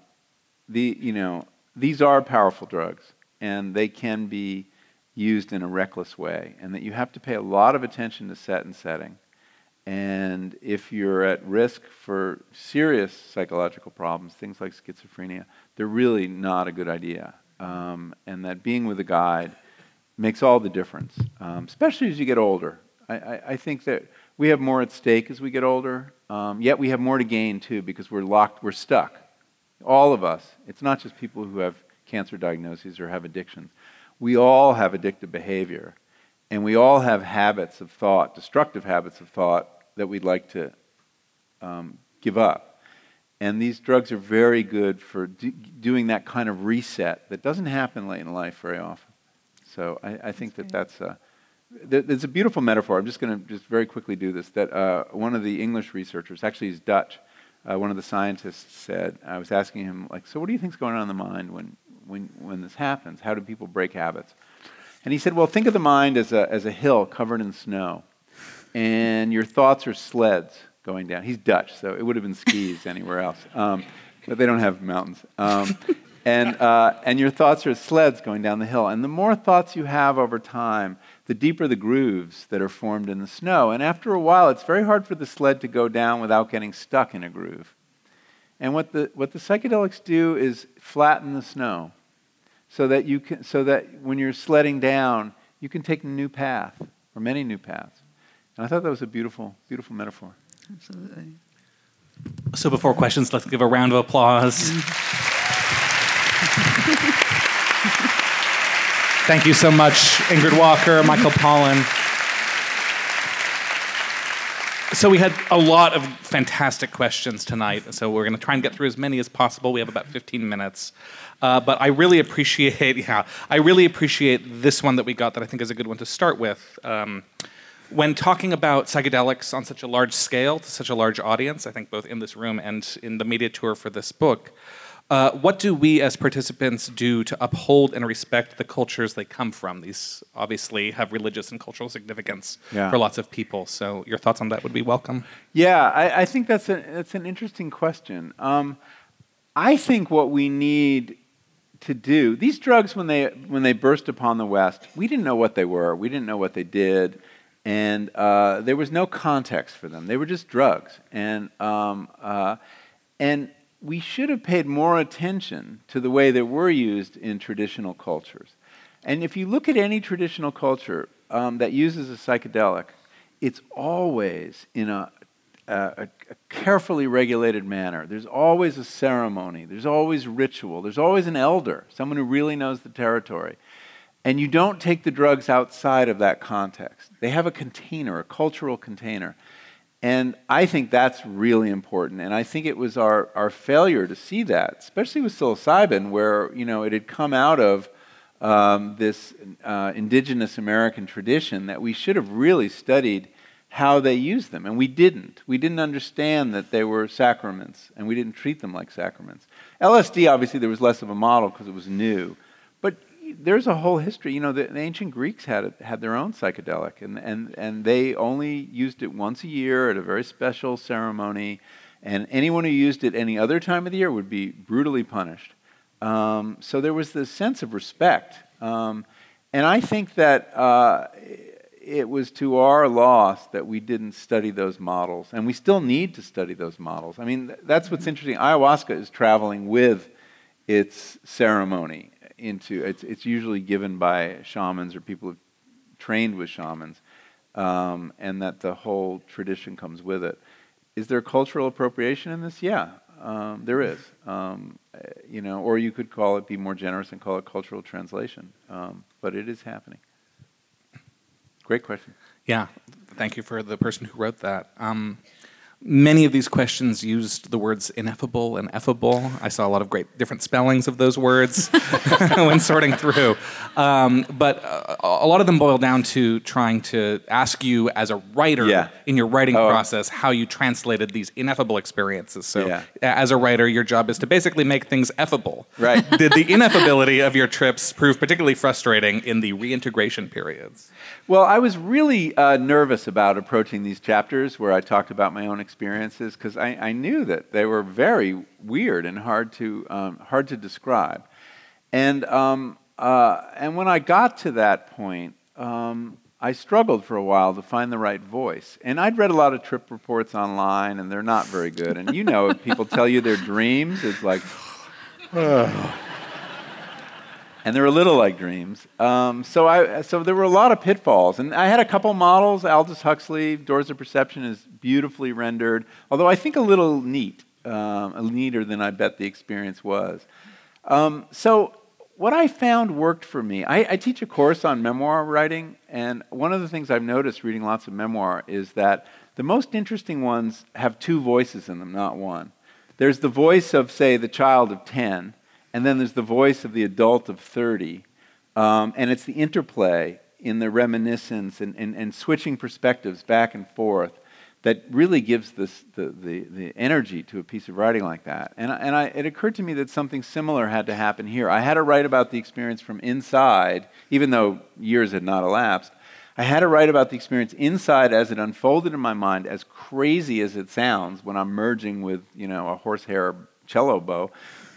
the, you know, these are powerful drugs, and they can be used in a reckless way, and that you have to pay a lot of attention to set and setting. And if you're at risk for serious psychological problems, things like schizophrenia, they're really not a good idea. Um, and that being with a guide makes all the difference, um, especially as you get older. I, I, I think that we have more at stake as we get older, um, yet we have more to gain too because we're locked, we're stuck. All of us. It's not just people who have cancer diagnoses or have addictions. We all have addictive behavior. And we all have habits of thought, destructive habits of thought, that we'd like to um, give up. And these drugs are very good for do, doing that kind of reset that doesn't happen late in life very often. So I, I think that that's a, there's a beautiful metaphor. I'm just going to just very quickly do this. That uh, one of the English researchers, actually he's Dutch, uh, one of the scientists said, I was asking him, like, so what do you think's going on in the mind when, when, when this happens? How do people break habits? And he said, well, think of the mind as a, as a hill covered in snow, and your thoughts are sleds going down. He's Dutch, so it would have been skis anywhere else, um, but they don't have mountains. Um, and, uh, and your thoughts are sleds going down the hill. And the more thoughts you have over time, the deeper the grooves that are formed in the snow. And after a while, it's very hard for the sled to go down without getting stuck in a groove. And what the, what the psychedelics do is flatten the snow so that, you can, so that when you're sledding down, you can take a new path or many new paths. And I thought that was a beautiful, beautiful metaphor. Absolutely. So before questions, let's give a round of applause. Mm-hmm. Thank you so much, Ingrid Walker, Michael Pollan. So we had a lot of fantastic questions tonight. So we're going to try and get through as many as possible. We have about 15 minutes. Uh, but I really appreciate, yeah, I really appreciate this one that we got that I think is a good one to start with. Um, when talking about psychedelics on such a large scale to such a large audience, I think both in this room and in the media tour for this book, uh, what do we as participants do to uphold and respect the cultures they come from? These obviously have religious and cultural significance Yeah. for lots of people. So your thoughts on that would be welcome. Yeah, I, I think that's, a, that's an interesting question. Um, I think what we need to do, these drugs, when they, when they burst upon the West, we didn't know what they were, we didn't know what they did, and uh, there was no context for them. They were just drugs. And, um, uh, and we should have paid more attention to the way they were used in traditional cultures. And if you look at any traditional culture um, that uses a psychedelic, it's always in a, a, a carefully regulated manner. There's always a ceremony, there's always ritual, there's always an elder, someone who really knows the territory. And you don't take the drugs outside of that context. They have a container, a cultural container. And I think that's really important. And I think it was our, our failure to see that, especially with psilocybin, where you know it had come out of um, this uh, indigenous American tradition that we should have really studied how they used them. And we didn't. We didn't understand that they were sacraments, and we didn't treat them like sacraments. LSD, obviously, there was less of a model because it was new. There's a whole history. You know, the, the ancient Greeks had it, had their own psychedelic, and, and, and they only used it once a year at a very special ceremony. And anyone who used it any other time of the year would be brutally punished. Um, so there was this sense of respect. Um, and I think that uh, it was to our loss that we didn't study those models. And we still need to study those models. I mean, that's what's interesting. Ayahuasca is traveling with its ceremony into it's, it's usually given by shamans or people who've trained with shamans um, and that the whole tradition comes with it. Is there cultural appropriation in this? Yeah um, there is. Um, you know or you could call it be more generous and call it cultural translation um, but it is happening. Great question. Yeah, thank you for the person who wrote that. Many of these questions used the words ineffable and effable. I saw a lot of great different spellings of those words when sorting through. Um, but uh, a lot of them boil down to trying to ask you, as a writer, Yeah. in your writing Oh. process, how you translated these ineffable experiences. So, Yeah. as a writer, your job is to basically make things effable. Right. Did the ineffability of your trips prove particularly frustrating in the reintegration periods? Well, I was really uh, nervous about approaching these chapters where I talked about my own experiences because I, I knew that they were very weird and hard to, um, hard to describe. And, um, uh, and when I got to that point, um, I struggled for a while to find the right voice. And I'd read a lot of trip reports online, and they're not very good. And you know, if people tell you their dreams, it's like, and they're a little like dreams. Um, so I, so there were a lot of pitfalls, and I had a couple models. Aldous Huxley, Doors of Perception, is beautifully rendered, although I think a little neat, um, neater than I bet the experience was. Um, so what I found worked for me. I, I teach a course on memoir writing, and one of the things I've noticed reading lots of memoir is that the most interesting ones have two voices in them, not one. There's the voice of, say, the child of 10, and then there's the voice of the adult of 30. Um, and it's the interplay in the reminiscence and, and, and switching perspectives back and forth that really gives this, the, the, the energy to a piece of writing like that. And, and I, it occurred to me that something similar had to happen here. I had to write about the experience from inside, even though years had not elapsed. I had to write about the experience inside as it unfolded in my mind, as crazy as it sounds when I'm merging with, you know, a horsehair cello bow.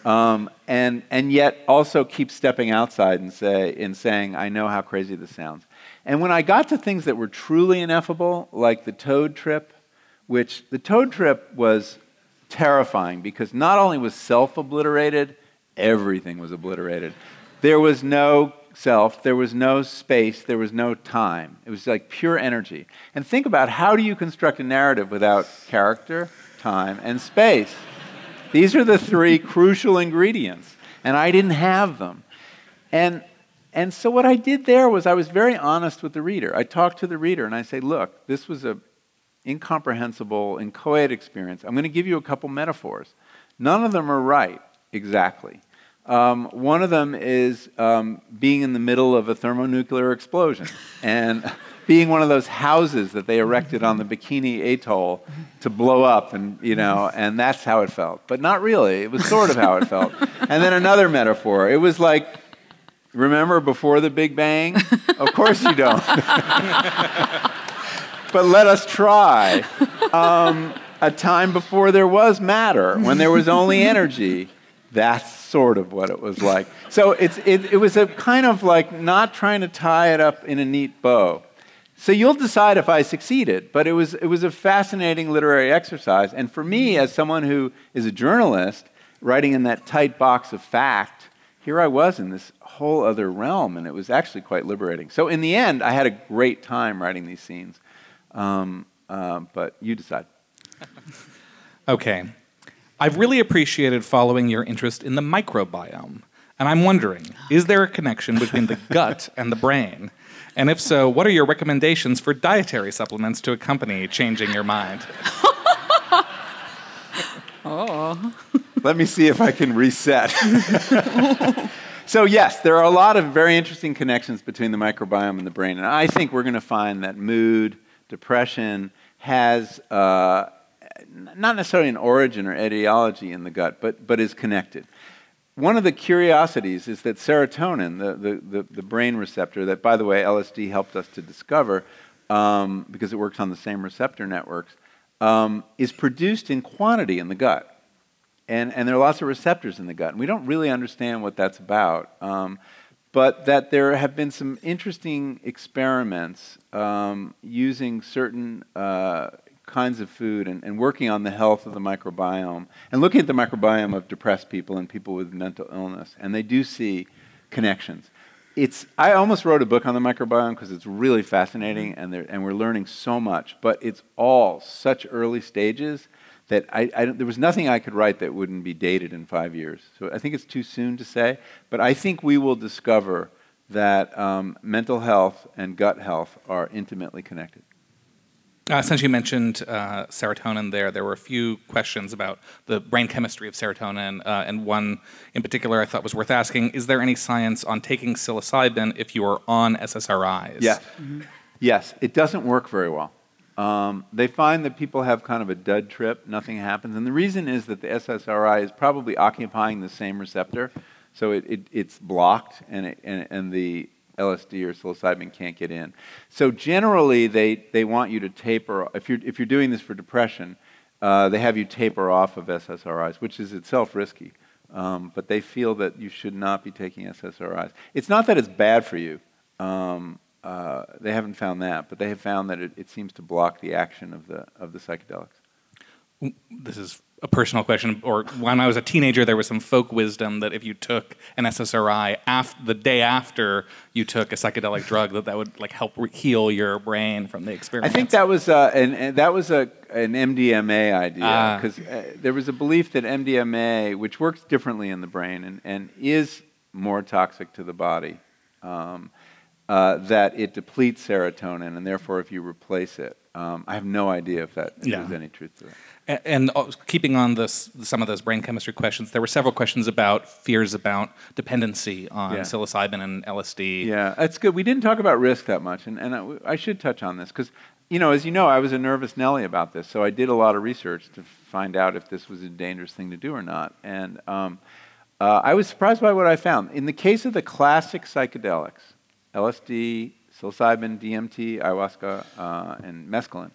Um, and, and yet also keep stepping outside and, say, and saying, I know how crazy this sounds. And when I got to things that were truly ineffable, like the toad trip, which the toad trip was terrifying because not only was self obliterated, everything was obliterated. There was no self, there was no space, there was no time. It was like pure energy. And think about how do you construct a narrative without character, time, and space? These are the three crucial ingredients, and I didn't have them. And, and so what I did there was I was very honest with the reader. I talked to the reader and I say, look, this was a incomprehensible, inchoate experience. I'm going to give you a couple metaphors. None of them are right exactly. Um, one of them is um, being in the middle of a thermonuclear explosion and being one of those houses that they erected on the Bikini Atoll to blow up, and you know, and that's how it felt. But not really. It was sort of how it felt. And then another metaphor. It was like, remember before the Big Bang? Of course you don't. but let us try. Um, a time before there was matter, when there was only energy. That's sort of what it was like. So it's, it, it was a kind of like not trying to tie it up in a neat bow. So you'll decide if I succeeded, but it was, it was a fascinating literary exercise. And for me, as someone who is a journalist, writing in that tight box of fact, here I was in this whole other realm, and it was actually quite liberating. So in the end, I had a great time writing these scenes. Um, uh, but you decide. Okay. I've really appreciated following your interest in the microbiome. And I'm wondering, is there a connection between the gut and the brain? And if so, what are your recommendations for dietary supplements to accompany changing your mind? Oh. Let me see if I can reset. so, yes, there are a lot of very interesting connections between the microbiome and the brain. And I think we're going to find that mood, depression has uh, not necessarily an origin or etiology in the gut, but, but is connected. One of the curiosities is that serotonin, the, the, the, the brain receptor, that by the way LSD helped us to discover um, because it works on the same receptor networks, um, is produced in quantity in the gut. And, and there are lots of receptors in the gut. And we don't really understand what that's about. Um, but that there have been some interesting experiments um, using certain uh, kinds of food and, and working on the health of the microbiome and looking at the microbiome of depressed people and people with mental illness. And they do see connections. It's, I almost wrote a book on the microbiome because it's really fascinating and, and we're learning so much, but it's all such early stages that I, I, there was nothing I could write that wouldn't be dated in five years. So I think it's too soon to say, but I think we will discover that um, mental health and gut health are intimately connected. Uh, since you mentioned uh, serotonin there, there were a few questions about the brain chemistry of serotonin, uh, and one in particular I thought was worth asking. Is there any science on taking psilocybin if you are on SSRIs? Yes. Mm-hmm. Yes, it doesn't work very well. Um, they find that people have kind of a dud trip, nothing happens. And the reason is that the SSRI is probably occupying the same receptor, so it, it, it's blocked, and, it, and, and the LSD or psilocybin can't get in. So generally, they, they want you to taper. If you're, if you're doing this for depression, uh, they have you taper off of SSRIs, which is itself risky. Um, but they feel that you should not be taking SSRIs. It's not that it's bad for you. Um, uh, they haven't found that, but they have found that it, it seems to block the action of the, of the psychedelics. This is a personal question, or when I was a teenager, there was some folk wisdom that if you took an SSRI af- the day after you took a psychedelic drug, that that would like help re- heal your brain from the experience. I think that was uh, an, and that was a an MDMA idea because ah. uh, there was a belief that MDMA, which works differently in the brain and, and is more toxic to the body, um, uh, that it depletes serotonin, and therefore, if you replace it, Um, I have no idea if that if Yeah. there's any truth to that. And uh, keeping on this, some of those brain chemistry questions, there were several questions about fears about dependency on Yeah. psilocybin and LSD. Yeah, that's good. We didn't talk about risk that much, and, and I, I should touch on this because, you know, as you know, I was a nervous Nelly about this, so I did a lot of research to find out if this was a dangerous thing to do or not. And um, uh, I was surprised by what I found. In the case of the classic psychedelics, LSD, psilocybin, DMT, ayahuasca, uh, and mescaline,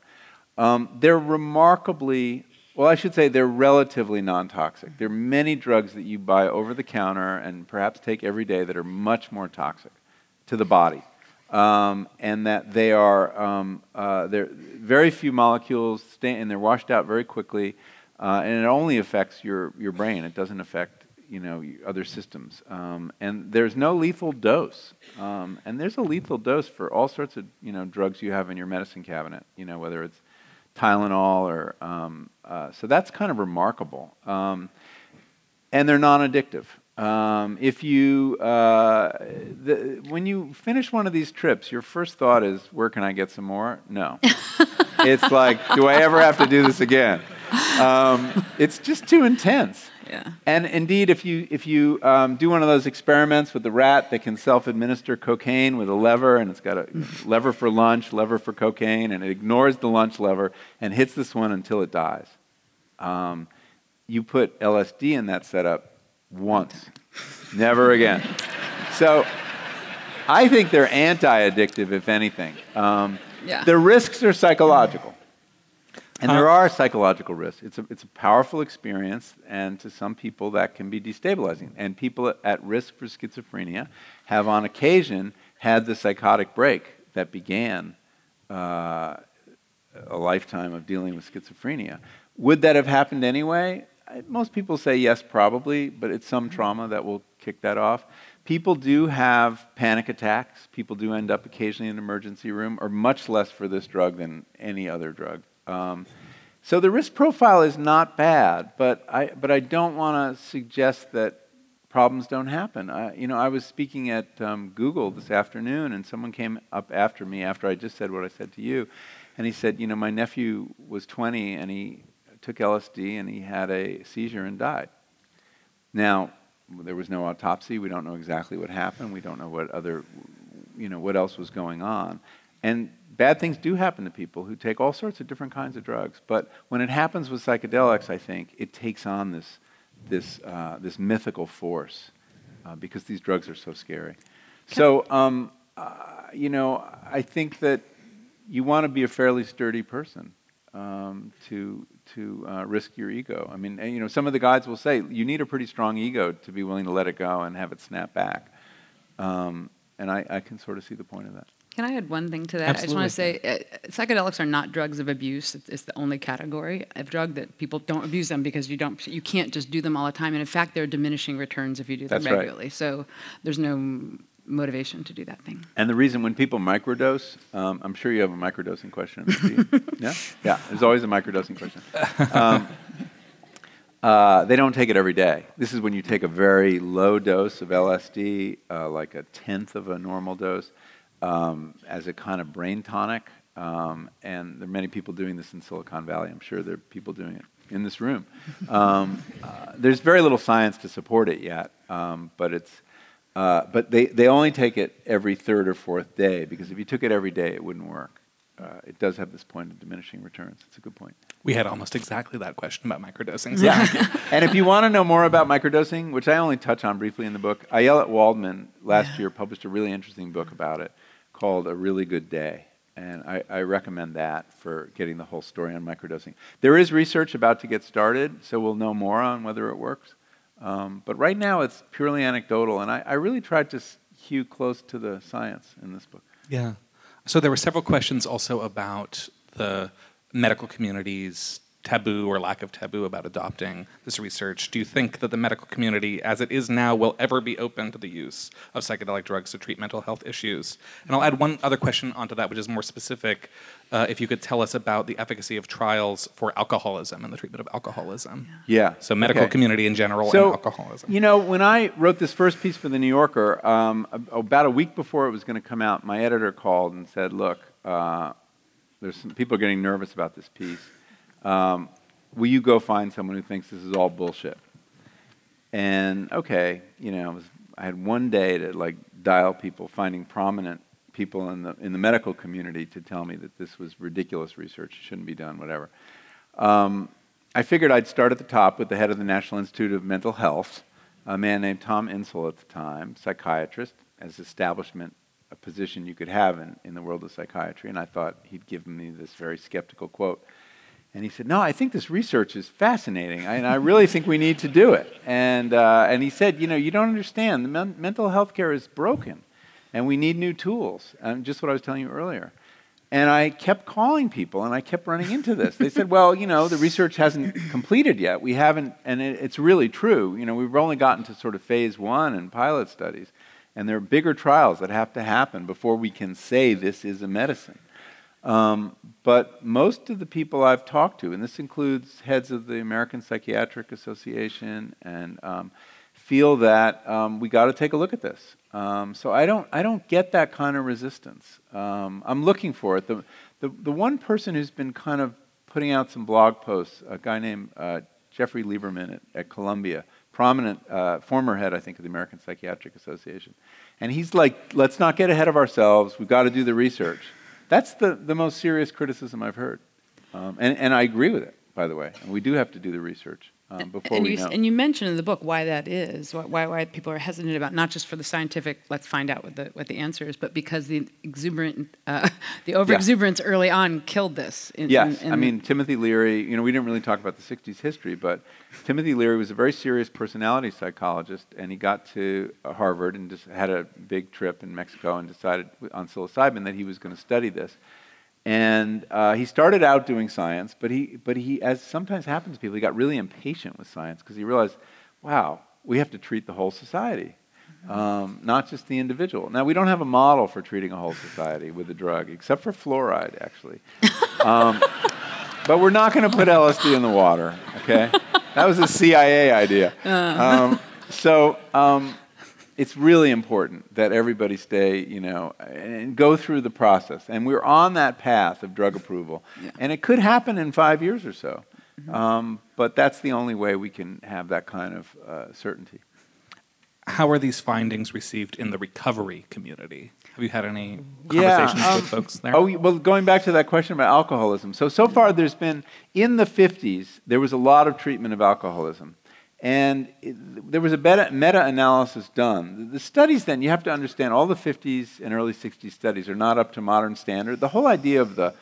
um, they're remarkably, well, I should say they're relatively non toxic. There are many drugs that you buy over the counter and perhaps take every day that are much more toxic to the body. Um, and that they are, um, uh, very few molecules, stay, and they're washed out very quickly, uh, and it only affects your, your brain. It doesn't affect you know other systems. Um, and there's no lethal dose. Um, and there's a lethal dose for all sorts of you know drugs you have in your medicine cabinet. You know whether it's Tylenol or um, uh, so that's kind of remarkable. Um, and they're non-addictive. Um, if you uh, the, when you finish one of these trips, your first thought is, "Where can I get some more?" No, it's like, "Do I ever have to do this again?" Um, it's just too intense. Yeah. And indeed, if you if you um, do one of those experiments with the rat that can self-administer cocaine with a lever, and it's got a lever for lunch, lever for cocaine, and it ignores the lunch lever and hits this one until it dies. Um, you put LSD in that setup once, never again. So I think they're anti-addictive, if anything. Um, Yeah. The risks are psychological. And there are psychological risks. It's a, it's a powerful experience, and to some people that can be destabilizing. And people at risk for schizophrenia have, on occasion, had the psychotic break that began uh, a lifetime of dealing with schizophrenia. Would that have happened anyway? Most people say yes, probably, but it's some trauma that will kick that off. People do have panic attacks. People do end up occasionally in an emergency room, or much less for this drug than any other drug. Um, so the risk profile is not bad, but I, but I don't want to suggest that problems don't happen. I, you know, I was speaking at um, Google this afternoon, and someone came up after me after I just said what I said to you, and he said, you know, my nephew was 20 and he took LSD and he had a seizure and died. Now, there was no autopsy. We don't know exactly what happened. We don't know what other, you know, what else was going on. And bad things do happen to people who take all sorts of different kinds of drugs. But when it happens with psychedelics, I think it takes on this, this, uh, this mythical force uh, because these drugs are so scary. So, um, uh, you know, I think that you want to be a fairly sturdy person um, to to uh, risk your ego. I mean, you know, some of the guides will say you need a pretty strong ego to be willing to let it go and have it snap back. Um, and I, I can sort of see the point of that. Can I add one thing to that? I just want to say uh, psychedelics are not drugs of abuse. It's, it's the only category of drug that people don't abuse them because you don't you can't just do them all the time. And in fact, they're diminishing returns if you do them That's right. regularly. So there's no motivation to do that thing. And the reason when people microdose, um, I'm sure you have a microdosing question. yeah, yeah. There's always a microdosing question. Um, uh, they don't take it every day. This is when you take a very low dose of LSD, uh, like a tenth of a normal dose, um, as a kind of brain tonic. Um, and there are many people doing this in Silicon Valley. I'm sure there are people doing it in this room. Um, uh, there's very little science to support it yet, um, but it's uh, but they, they only take it every third or fourth day because if you took it every day, it wouldn't work. Uh, it does have this point of diminishing returns. It's a good point. We had almost exactly that question about microdosing. so Yeah. and if you want to know more about microdosing, which I only touch on briefly in the book, Ayelet Waldman last year published a really interesting book about it called A Really Good Day. And I, I recommend that for getting the whole story on microdosing. There is research about to get started, so we'll know more on whether it works. Um, but right now, it's purely anecdotal, and I, I really tried to hew close to the science in this book. Yeah. So there were several questions also about the medical community's taboo or lack of taboo about adopting this research. Do you think that the medical community, as it is now, will ever be open to the use of psychedelic drugs to treat mental health issues? And I'll add one other question onto that, which is more specific. Uh, if you could tell us about the efficacy of trials for alcoholism and the treatment of alcoholism. Yeah. So medical Okay. community in general So, and alcoholism. You know, when I wrote this first piece for the New Yorker, um, about a week before it was going to come out, my editor called and said, "Look, uh, there's some people are getting nervous about this piece. Um, will you go find someone who thinks this is all bullshit? And okay, you know, was, I had one day to like dial people, finding prominent people in the in the medical community to tell me that this was ridiculous research, it shouldn't be done, whatever. Um, I figured I'd start at the top with the head of the National Institute of Mental Health, a man named Tom Insel at the time, psychiatrist, as establishment a position you could have in, in the world of psychiatry. And I thought he'd give me this very skeptical quote. And he said, No, I think this research is fascinating, and I really think we need to do it. And, uh, and he said, You know, you don't understand. The men- mental health care is broken, and we need new tools. And just what I was telling you earlier. And I kept calling people, and I kept running into this. They said, Well, you know, the research hasn't completed yet. We haven't, and it, it's really true. You know, we've only gotten to sort of phase one and pilot studies. And there are bigger trials that have to happen before we can say this is a medicine. Um, but most of the people I've talked to, and this includes heads of the American Psychiatric Association, and um, feel that um, we got to take a look at this. Um, so I don't, I don't get that kind of resistance. Um, I'm looking for it. The, the, the one person who's been kind of putting out some blog posts, a guy named uh, Jeffrey Lieberman at, at Columbia, prominent uh, former head, I think, of the American Psychiatric Association. And he's like, let's not get ahead of ourselves. We've got to do the research. That's the, the most serious criticism I've heard. Um, and, and I agree with it, by the way. And we do have to do the research um, before and we you, know. And you mentioned in the book why that is, why, why people are hesitant about not just for the scientific, let's find out what the, what the answer is, but because the exuberant, uh, the over exuberance early on killed this. In, yes, in, in I mean Timothy Leary. You know, we didn't really talk about the '60s history, but Timothy Leary was a very serious personality psychologist, and he got to Harvard and just had a big trip in Mexico and decided on psilocybin that he was going to study this. And uh, he started out doing science, but he, but he, as sometimes happens to people, he got really impatient with science because he realized, wow, we have to treat the whole society, um, not just the individual. Now, we don't have a model for treating a whole society with a drug, except for fluoride, actually. Um, but we're not going to put LSD in the water, okay? That was a CIA idea. Um, so, um, it's really important that everybody stay, you know, and go through the process. And we're on that path of drug approval. Yeah. And it could happen in five years or so. Mm-hmm. Um, but that's the only way we can have that kind of uh, certainty. How are these findings received in the recovery community? Have you had any conversations yeah, um, with folks there? Oh, well, going back to that question about alcoholism. So, so far there's been, in the 50s, there was a lot of treatment of alcoholism. And it, there was a meta analysis done. The studies, then, you have to understand all the 50s and early 60s studies are not up to modern standard. The whole idea of the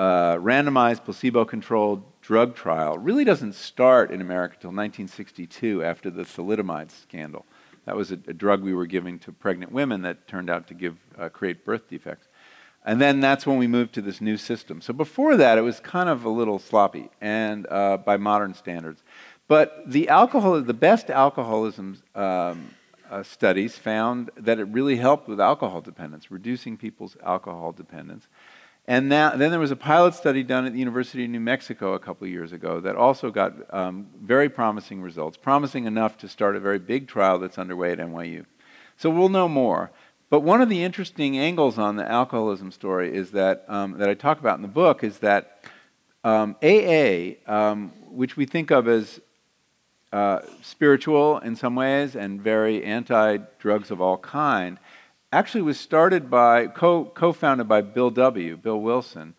uh, randomized, placebo controlled drug trial really doesn't start in America until 1962 after the thalidomide scandal. That was a, a, drug we were giving to pregnant women that turned out to give, uh, create birth defects. And then that's when we moved to this new system. So before that, it was kind of a little sloppy and uh, by modern standards. But the alcohol, the best alcoholism um, uh, studies found that it really helped with alcohol dependence, reducing people's alcohol dependence. And then there was a pilot study done at the University of New Mexico a couple years ago that also got um, very promising results, promising enough to start a very big trial that's underway at NYU. So we'll know more. But one of the interesting angles on the alcoholism story is that, um, that I talk about in the book is that um, AA, um, which we think of as uh, spiritual in some ways and very anti drugs of all kind, actually was started by, co founded by Bill W., Bill Wilson.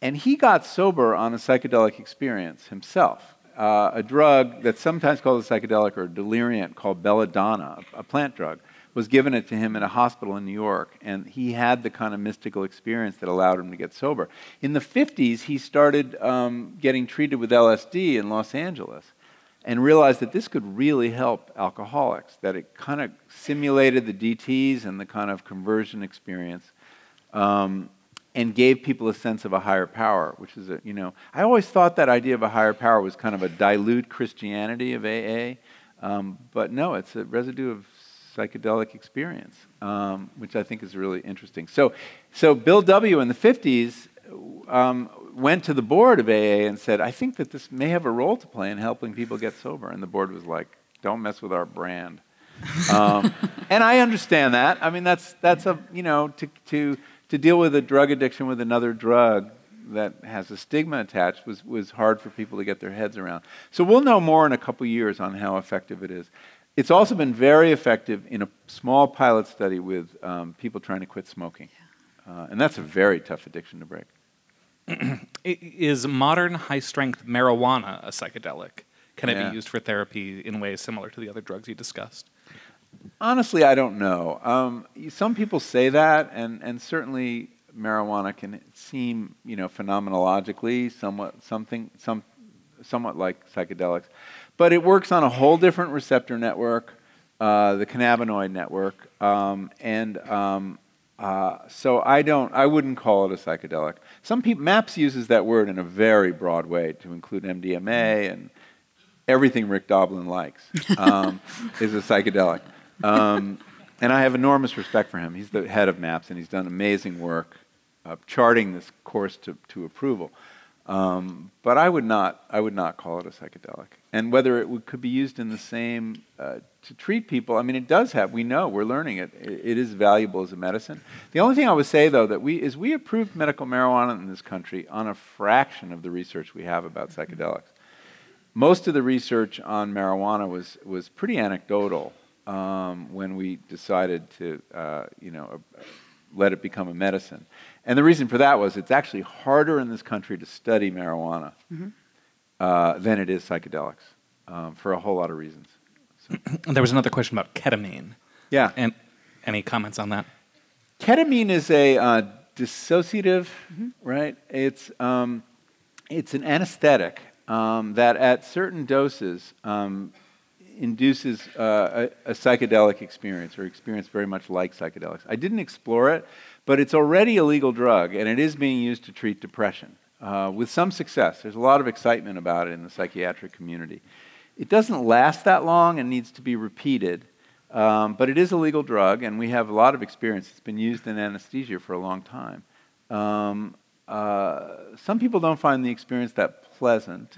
And he got sober on a psychedelic experience himself. Uh, a drug that's sometimes called a psychedelic or deliriant called belladonna, a plant drug, was given it to him in a hospital in New York. And he had the kind of mystical experience that allowed him to get sober. In the 50s, he started um, getting treated with LSD in Los Angeles and realized that this could really help alcoholics, that it kind of simulated the DTs and the kind of conversion experience. Um, and gave people a sense of a higher power, which is a, you know, I always thought that idea of a higher power was kind of a dilute Christianity of AA, um, but no, it's a residue of psychedelic experience, um, which I think is really interesting. So, so Bill W. in the 50s um, went to the board of AA and said, I think that this may have a role to play in helping people get sober. And the board was like, don't mess with our brand. Um, and I understand that. I mean, that's, that's a, you know, to, to, to deal with a drug addiction with another drug that has a stigma attached was, was hard for people to get their heads around. So we'll know more in a couple years on how effective it is. It's also been very effective in a small pilot study with um, people trying to quit smoking. Uh, and that's a very tough addiction to break. Is modern high strength marijuana a psychedelic? Can it Yeah. be used for therapy in ways similar to the other drugs you discussed? Honestly, I don't know. Um, y- some people say that, and, and certainly marijuana can seem, you know, phenomenologically somewhat something, some, somewhat like psychedelics, but it works on a whole different receptor network, uh, the cannabinoid network, um, and um, uh, so I don't, I wouldn't call it a psychedelic. Some people, MAPS uses that word in a very broad way to include MDMA and everything Rick Doblin likes um, is a psychedelic. Um, and I have enormous respect for him. He's the head of MAPS, and he's done amazing work uh, charting this course to, to approval. Um, but I would not, I would not call it a psychedelic. And whether it would, could be used in the same uh, to treat people, I mean, it does have. We know, we're learning it. it. It is valuable as a medicine. The only thing I would say, though, that we is we approved medical marijuana in this country on a fraction of the research we have about psychedelics most of the research on marijuana was, was pretty anecdotal um, when we decided to, uh, you know, uh, let it become a medicine. And the reason for that was it's actually harder in this country to study marijuana uh, than it is psychedelics um, for a whole lot of reasons. And there was another question about ketamine. Yeah. And any comments on that? Ketamine is a uh, dissociative, right? It's, um, it's an anesthetic um, that at certain doses um, induces uh, a, a psychedelic experience or experience very much like psychedelics. I didn't explore it, but it's already a legal drug and it is being used to treat depression uh, with some success. There's a lot of excitement about it in the psychiatric community. It doesn't last that long and needs to be repeated. Um, but it is a legal drug, and we have a lot of experience. It's been used in anesthesia for a long time. Um, uh, some people don't find the experience that pleasant,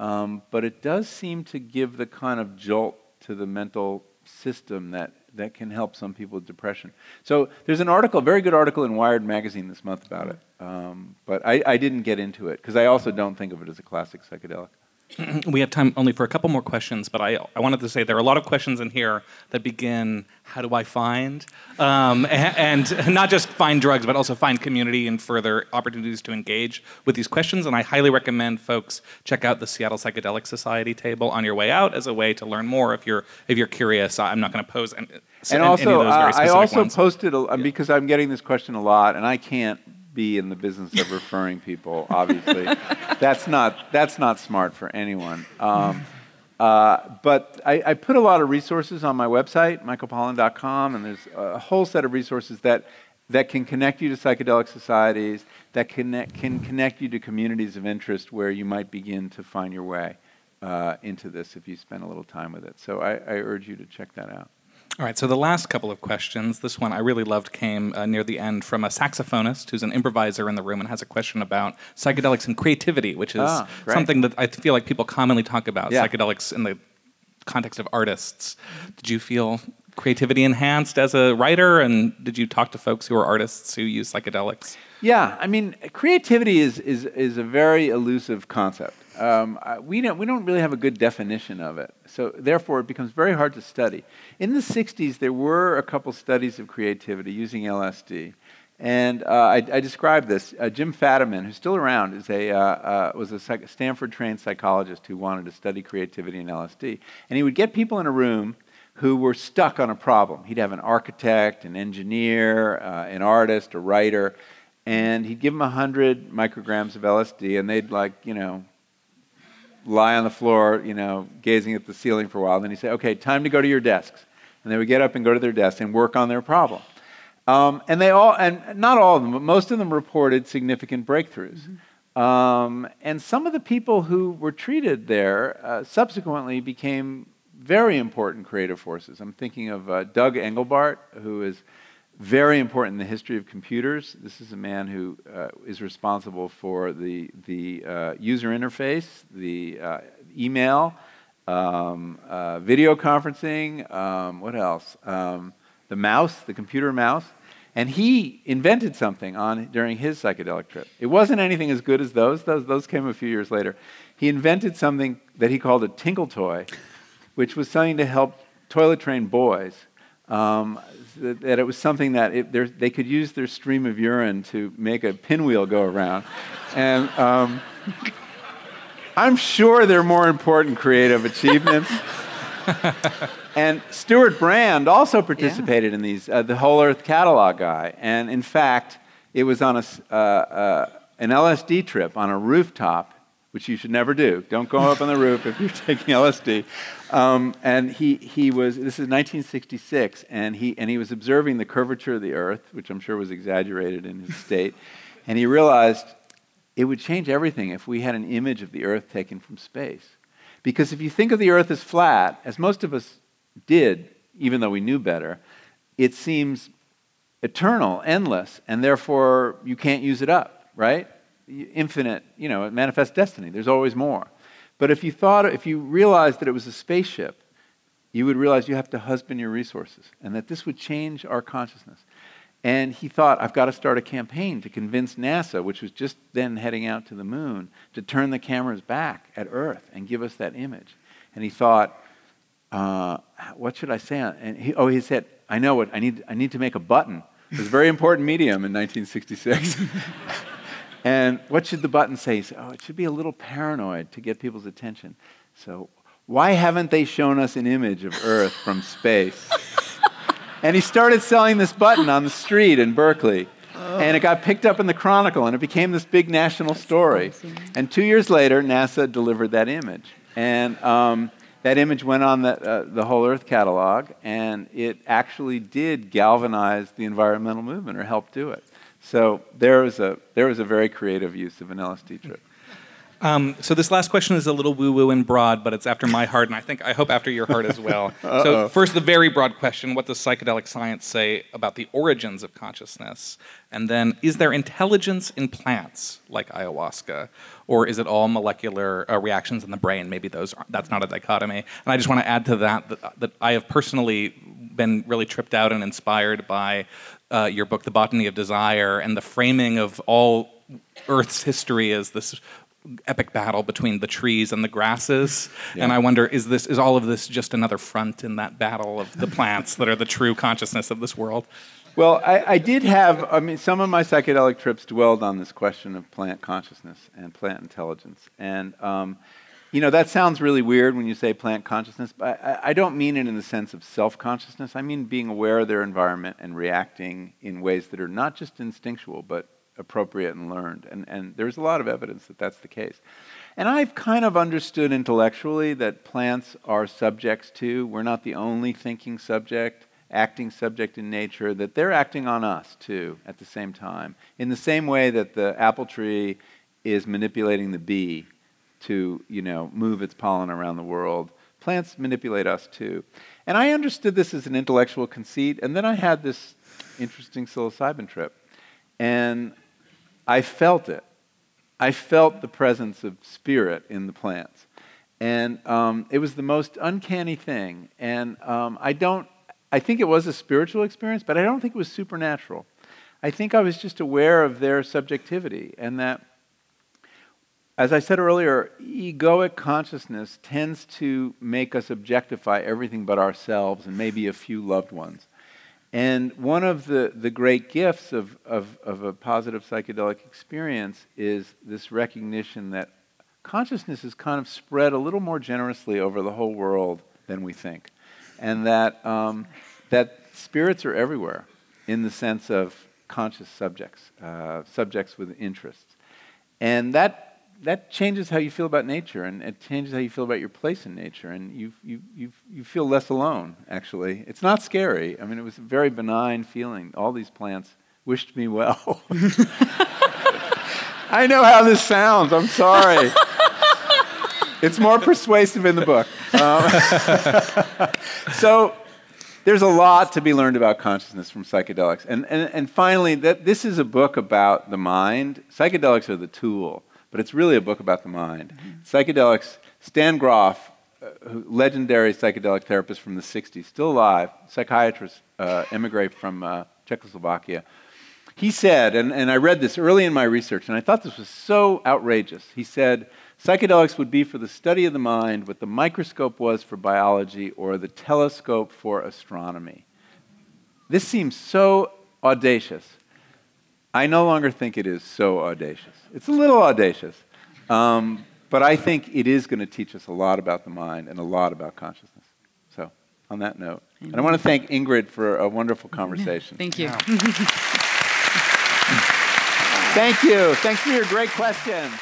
um, but it does seem to give the kind of jolt to the mental system that, that can help some people with depression. So there's an article, a very good article in Wired magazine this month about it, um, but I, I didn't get into it because I also don't think of it as a classic psychedelic. We have time only for a couple more questions, but I, I wanted to say there are a lot of questions in here that begin, how do I find? Um, a- and, not just find drugs, but also find community and further opportunities to engage with these questions. And I highly recommend folks check out the Seattle Psychedelic Society table on your way out as a way to learn more if you're, if you're curious. I'm not going to pose any, and any also, of those very uh, I also ones. posted a, because I'm getting this question a lot, and I can't be in the business of referring people. Obviously, that's not that's not smart for anyone. Um, uh, but I, I put a lot of resources on my website, michaelpollan.com, and there's a whole set of resources that that can connect you to psychedelic societies, that connect, can connect you to communities of interest where you might begin to find your way uh, into this if you spend a little time with it. So I, I urge you to check that out. All right, so the last couple of questions, this one I really loved came uh, near the end from a saxophonist who's an improviser in the room and has a question about psychedelics and creativity, which is Ah, something that I feel like people commonly talk about, Yeah. psychedelics in the context of artists. Did you feel creativity enhanced as a writer, and did you talk to folks who are artists who use psychedelics? Yeah, I mean, creativity is, is, is a very elusive concept. Um, we, don't, we don't really have a good definition of it. So, therefore, it becomes very hard to study. In the 60s, there were a couple studies of creativity using LSD. And uh, I, I described this. Uh, Jim Fadiman, who's still around, is a, uh, uh, was a psych- Stanford trained psychologist who wanted to study creativity in LSD. And he would get people in a room who were stuck on a problem. He'd have an architect, an engineer, uh, an artist, a writer, and he'd give them 100 micrograms of LSD, and they'd, like, you know, lie on the floor, you know, gazing at the ceiling for a while. Then he'd say, okay, time to go to your desks. And they would get up and go to their desks and work on their problem. Um, and they all, and not all of them, but most of them reported significant breakthroughs. Um, and some of the people who were treated there uh, subsequently became very important creative forces. I'm thinking of uh, Doug Engelbart, who is very important in the history of computers. This is a man who uh, is responsible for the, the uh, user interface, the uh, email, um, uh, video conferencing. Um, what else? Um, the mouse, the computer mouse. And he invented something on during his psychedelic trip. It wasn't anything as good as those. Those, those came a few years later. He invented something that he called a tinkle toy, which was something to help toilet train boys. Um, that, that, it was something that it, they could use their stream of urine to make a pinwheel go around. and um, I'm sure there are more important creative achievements. and Stewart Brand also participated yeah. in these, uh, the Whole Earth Catalog guy. And in fact, it was on a, uh, uh, an LSD trip on a rooftop, which you should never do. Don't go up on the roof if you're taking LSD. Um, and he, he was, this is 1966, and he, and he was observing the curvature of the Earth, which I'm sure was exaggerated in his state. And he realized it would change everything if we had an image of the Earth taken from space. Because if you think of the earth as flat, as most of us did, even though we knew better, it seems eternal, endless, and therefore you can't use it up, right? Infinite, you know, it manifests destiny. There's always more. But if you thought, if you realized that it was a spaceship, you would realize you have to husband your resources and that this would change our consciousness. And he thought, I've got to start a campaign to convince NASA, which was just then heading out to the moon, to turn the cameras back at Earth and give us that image. And he thought, uh, what should I say? And he, oh, he said, I know what, I need, I need to make a button. It was a very important medium in 1966. and what should the button say? He said, oh, it should be a little paranoid to get people's attention. So why haven't they shown us an image of Earth from space? And he started selling this button on the street in Berkeley. And it got picked up in the Chronicle, and it became this big national story. And two years later, NASA delivered that image. And um, that image went on the, uh, the Whole Earth catalog, and it actually did galvanize the environmental movement or help do it. So there was a, there was a very creative use of an LSD trip. Um, so this last question is a little woo-woo and broad, but it's after my heart, and I think I hope after your heart as well. so first, the very broad question: What does psychedelic science say about the origins of consciousness? And then, is there intelligence in plants like ayahuasca, or is it all molecular uh, reactions in the brain? Maybe those that's not a dichotomy. And I just want to add to that, that that I have personally been really tripped out and inspired by uh, your book, The Botany of Desire, and the framing of all Earth's history as this epic battle between the trees and the grasses. Yeah. And I wonder, is this is all of this just another front in that battle of the plants that are the true consciousness of this world? Well, I, I, did have, I mean, some of my psychedelic trips dwelled on this question of plant consciousness and plant intelligence. And, um, you know, that sounds really weird when you say plant consciousness, but I, I don't mean it in the sense of self consciousness. I mean being aware of their environment and reacting in ways that are not just instinctual, but appropriate and learned. And, and there's a lot of evidence that that's the case. And I've kind of understood intellectually that plants are subjects too. We're not the only thinking subject, acting subject in nature, that they're acting on us too at the same time. In the same way that the apple tree is manipulating the bee to, you know, move its pollen around the world. Plants manipulate us too. And I understood this as an intellectual conceit, and then I had this interesting psilocybin trip. And I felt it. I felt the presence of spirit in the plants. And um, it was the most uncanny thing. And um, I don't, I think it was a spiritual experience, but I don't think it was supernatural. I think I was just aware of their subjectivity and that, as I said earlier, egoic consciousness tends to make us objectify everything but ourselves and maybe a few loved ones. And one of the, the great gifts of, of, of a positive psychedelic experience is this recognition that consciousness is kind of spread a little more generously over the whole world than we think. And that, um, that spirits are everywhere in the sense of conscious subjects, uh, subjects with interests. And that that changes how you feel about nature and it changes how you feel about your place in nature and you, you, you, you feel less alone actually. It's not scary. I mean it was a very benign feeling. All these plants wished me well. I know how this sounds. I'm sorry. It's more persuasive in the book. Um, so there's a lot to be learned about consciousness from psychedelics. And, and, and finally that this is a book about the mind. Psychedelics are the tool but it's really a book about the mind. Mm-hmm. Psychedelics, Stan Grof who- legendary psychedelic therapist from the 60s, still alive, psychiatrist, uh, from uh, Czechoslovakia. He said, and, and I read this early in my research, and I thought this was so outrageous. He said, psychedelics would be for the study of the mind what the microscope was for biology or the telescope for astronomy. This seems so audacious. I no longer think it is so audacious. It's a little audacious, um, but I think it is going to teach us a lot about the mind and a lot about consciousness. So, on that note, and I want to thank Ingrid for a wonderful conversation. Thank you. Thank you. Thanks for your great questions.